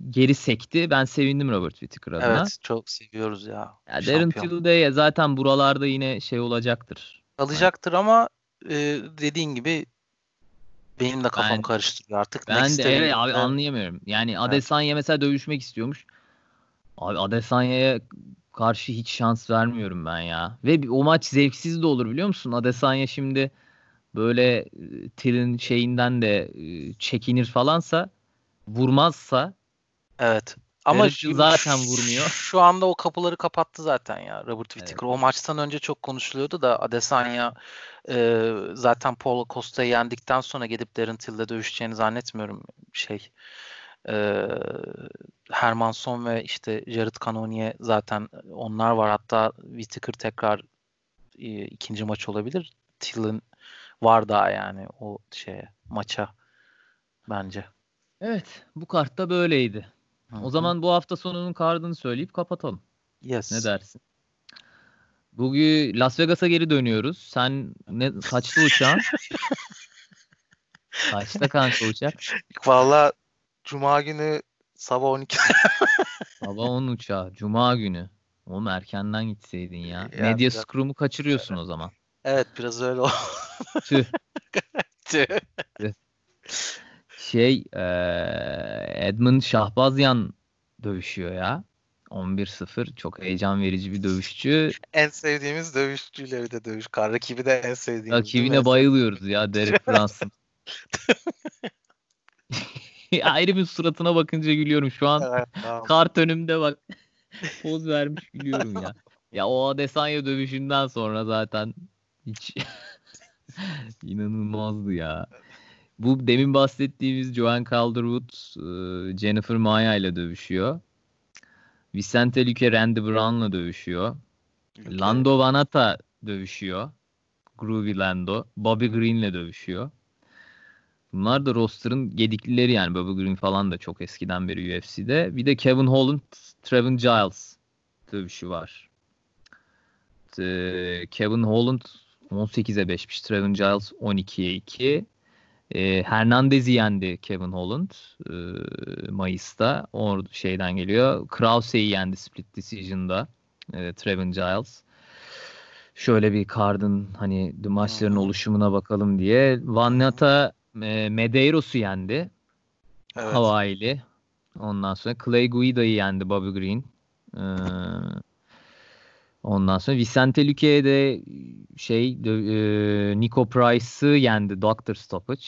Speaker 1: geri sekti. Ben sevindim Robert Whittaker adına.
Speaker 2: Evet çok seviyoruz ya.
Speaker 1: ya Darren Till zaten buralarda yine şey olacaktır.
Speaker 2: Alacaktır ama e, dediğin gibi benim de kafam ben, karıştırıyor artık.
Speaker 1: Ben Next de evet abi anlayamıyorum. Yani evet. Adesanya mesela dövüşmek istiyormuş. Abi Adesanya'ya karşı hiç şans vermiyorum ben ya. Ve o maç zevksiz de olur biliyor musun? Adesanya şimdi böyle e, Till'in şeyinden de e, çekinir falansa vurmazsa
Speaker 2: Evet. Ama
Speaker 1: zaten vurmuyor.
Speaker 2: Şu anda o kapıları kapattı zaten ya Robert Whittaker. Evet. O maçtan önce çok konuşuluyordu da Adesanya e, zaten Paulo Costa'yı yendikten sonra gidip Darren Till'le dövüşeceğini zannetmiyorum şey. E, Hermanson ve işte Jared Cannonier zaten onlar var. Hatta Whittaker tekrar e, ikinci maç olabilir. Till'in var daha yani o şeye maça bence.
Speaker 1: Evet bu kartta böyleydi. Hı-hı. O zaman bu hafta sonunun kardını söyleyip kapatalım.
Speaker 2: Yes.
Speaker 1: Ne dersin? Bugün Las Vegas'a geri dönüyoruz. Sen ne kaçta uçağın? kaçta kanka uçak?
Speaker 2: Valla Cuma günü sabah 12.
Speaker 1: sabah 10 uçağı. Cuma günü. Oğlum erkenden gitseydin ya. ya Medya biraz... scrum'u kaçırıyorsun o zaman.
Speaker 2: Evet biraz öyle oldu.
Speaker 1: Tüh. Tüh. Şey e, Edmund Şahbazyan dövüşüyor ya. 11-0 çok heyecan verici bir dövüşçü.
Speaker 2: En sevdiğimiz dövüşçüyle bir de dövüş. Rakibi de en sevdiğimiz.
Speaker 1: Rakibine bayılıyoruz ya Derek Brunson. Ayrı bir suratına bakınca gülüyorum şu an. Evet, tamam. Kart önümde bak. Poz vermiş gülüyorum ya. Ya o Adesanya dövüşünden sonra zaten hiç inanılmazdı ya. Bu demin bahsettiğimiz Joan Calderwood e, Jennifer Maya ile dövüşüyor. Vicente Luque Randy Brown'la dövüşüyor. Okay. Lando Vanata dövüşüyor. Groovy Lando. Bobby Green'le dövüşüyor. Bunlar da roster'ın gediklileri yani. Bobby Green falan da çok eskiden beri UFC'de. Bir de Kevin Holland, Trevin Giles dövüşü var. Kevin Holland 18'e 5'miş. Trevin Giles 12'ye 2. E, Hernandez'i yendi Kevin Holland e, Mayıs'ta. O şeyden geliyor. Krause'yi yendi split decision'da. E, Trevin Giles. Şöyle bir kardın hani maçların oluşumuna bakalım diye. Vannata e, Medeiros'u yendi. Evet. Hawaii'li. Ondan sonra Clay Guida'yı yendi Bobby Green. Ee, ondan sonra Vicente Luque'ye de şey e, Nico Price'ı yendi Doctor Stoppage.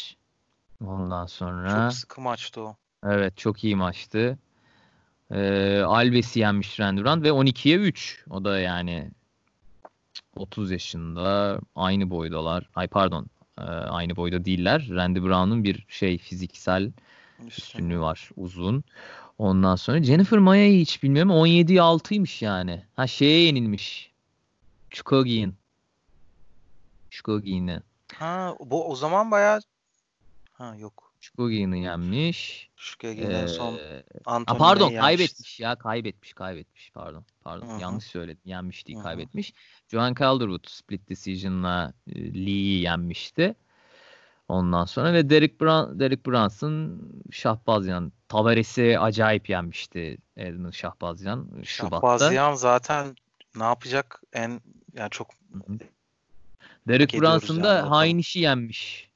Speaker 1: Ondan sonra
Speaker 2: çok sıkı maçtı o.
Speaker 1: Evet çok iyi maçtı. Ee, Alves'i yenmiş Randuran ve 12'ye 3. O da yani 30 yaşında aynı boydalar. Ay pardon e, aynı boyda değiller. Randy Brown'un bir şey fiziksel üstünlüğü var uzun. Ondan sonra Jennifer Maya'yı hiç bilmiyorum. 17'ye 6'ymış yani. Ha şeye yenilmiş. Chukogi'nin. Chukogi'ne.
Speaker 2: Ha bu o zaman bayağı ha yok.
Speaker 1: Chukogi'ni yenmiş.
Speaker 2: Chukogi'nin ee, son
Speaker 1: Anthony pardon yenmiş. kaybetmiş ya kaybetmiş kaybetmiş pardon. Pardon Hı-hı. yanlış söyledim. Yenmiş değil Hı-hı. kaybetmiş. Joan Calderwood split decision'la e, Lee'yi yenmişti. Ondan sonra ve Derek, Brun Derek Brunson Şahbazyan Tavares'i acayip yenmişti Edmund Şahbazyan Şubat'ta.
Speaker 2: Şahbazyan zaten ne yapacak en yani çok
Speaker 1: Derek Brunson da yani, hain işi yenmiş.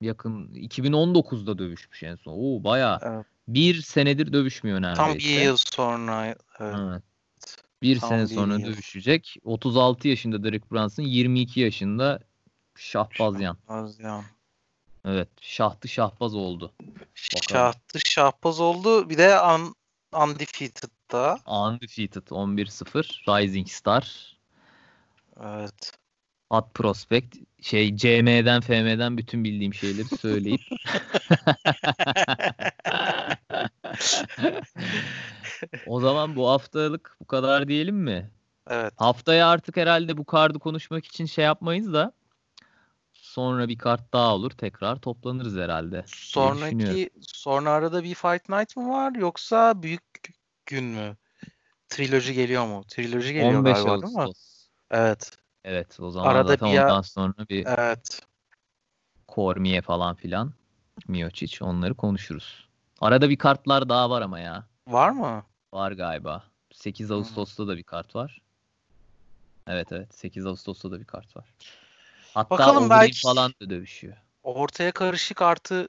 Speaker 1: Yakın 2019'da dövüşmüş en son. Oo bayağı evet. bir senedir dövüşmüyor neredeyse.
Speaker 2: Tam bir yıl sonra. Evet. evet.
Speaker 1: Bir Tam sene bir sonra yıl. dövüşecek. 36 yaşında Derek Brunson, 22 yaşında Şahbazyan. Şahbazyan. Evet. Şahtı şahbaz oldu.
Speaker 2: Bakalım. Şahtı şahbaz oldu. Bir de un, Undefeated'da.
Speaker 1: Undefeated 11-0. Rising Star.
Speaker 2: Evet.
Speaker 1: At Prospect. Şey CM'den FM'den bütün bildiğim şeyleri söyleyip. o zaman bu haftalık bu kadar diyelim mi?
Speaker 2: Evet.
Speaker 1: Haftaya artık herhalde bu kardı konuşmak için şey yapmayız da Sonra bir kart daha olur. Tekrar toplanırız herhalde.
Speaker 2: Sonraki sonra arada bir Fight Night mı var yoksa büyük gün mü? Triloji geliyor mu? Triloji geliyor 15 galiba Ağustos. değil mi? Evet.
Speaker 1: Evet o zaman arada zaten bir ondan ya... sonra bir
Speaker 2: Evet.
Speaker 1: Kormiye falan filan. Miocic onları konuşuruz. Arada bir kartlar daha var ama ya.
Speaker 2: Var mı?
Speaker 1: Var galiba. 8 Ağustos'ta da bir kart var. Evet evet 8 Ağustos'ta da bir kart var. Hatta Bakalım belki falan da dövüşüyor.
Speaker 2: Ortaya karışık artı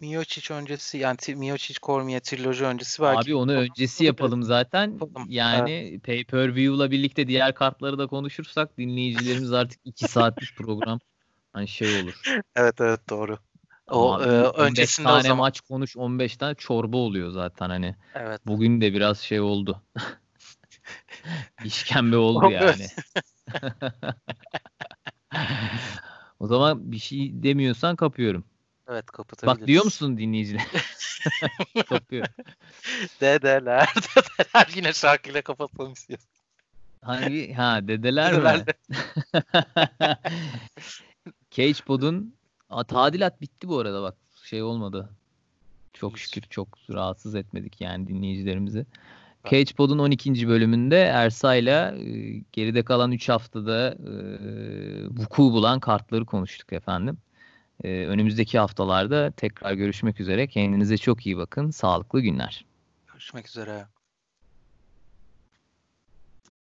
Speaker 2: Miocic öncesi yani Miocic Cormier triloji öncesi belki.
Speaker 1: Abi onu öncesi yapalım zaten. Yani evet. pay per view'la birlikte diğer kartları da konuşursak dinleyicilerimiz artık 2 saatlik program hani şey olur.
Speaker 2: Evet evet doğru. O Ama e, öncesinde
Speaker 1: tane o zaman... maç konuş 15 tane çorba oluyor zaten hani.
Speaker 2: Evet.
Speaker 1: Bugün de biraz şey oldu. İşkembe oldu yani. o zaman bir şey demiyorsan kapıyorum.
Speaker 2: Evet kapatabiliriz.
Speaker 1: Bak diyor musun dinleyiciler? Kapıyor.
Speaker 2: Dedeler, dedeler yine şarkıyla kapatalım istiyor.
Speaker 1: Hangi? Ha dedeler, dedeler mi? Cage Pod'un tadilat bitti bu arada bak. Şey olmadı. Çok şükür çok rahatsız etmedik yani dinleyicilerimizi. Cage Pod'un 12. bölümünde Ersa'yla e, geride kalan 3 haftada e, vuku bulan kartları konuştuk efendim. E, önümüzdeki haftalarda tekrar görüşmek üzere. Kendinize çok iyi bakın. Sağlıklı günler.
Speaker 2: Görüşmek üzere.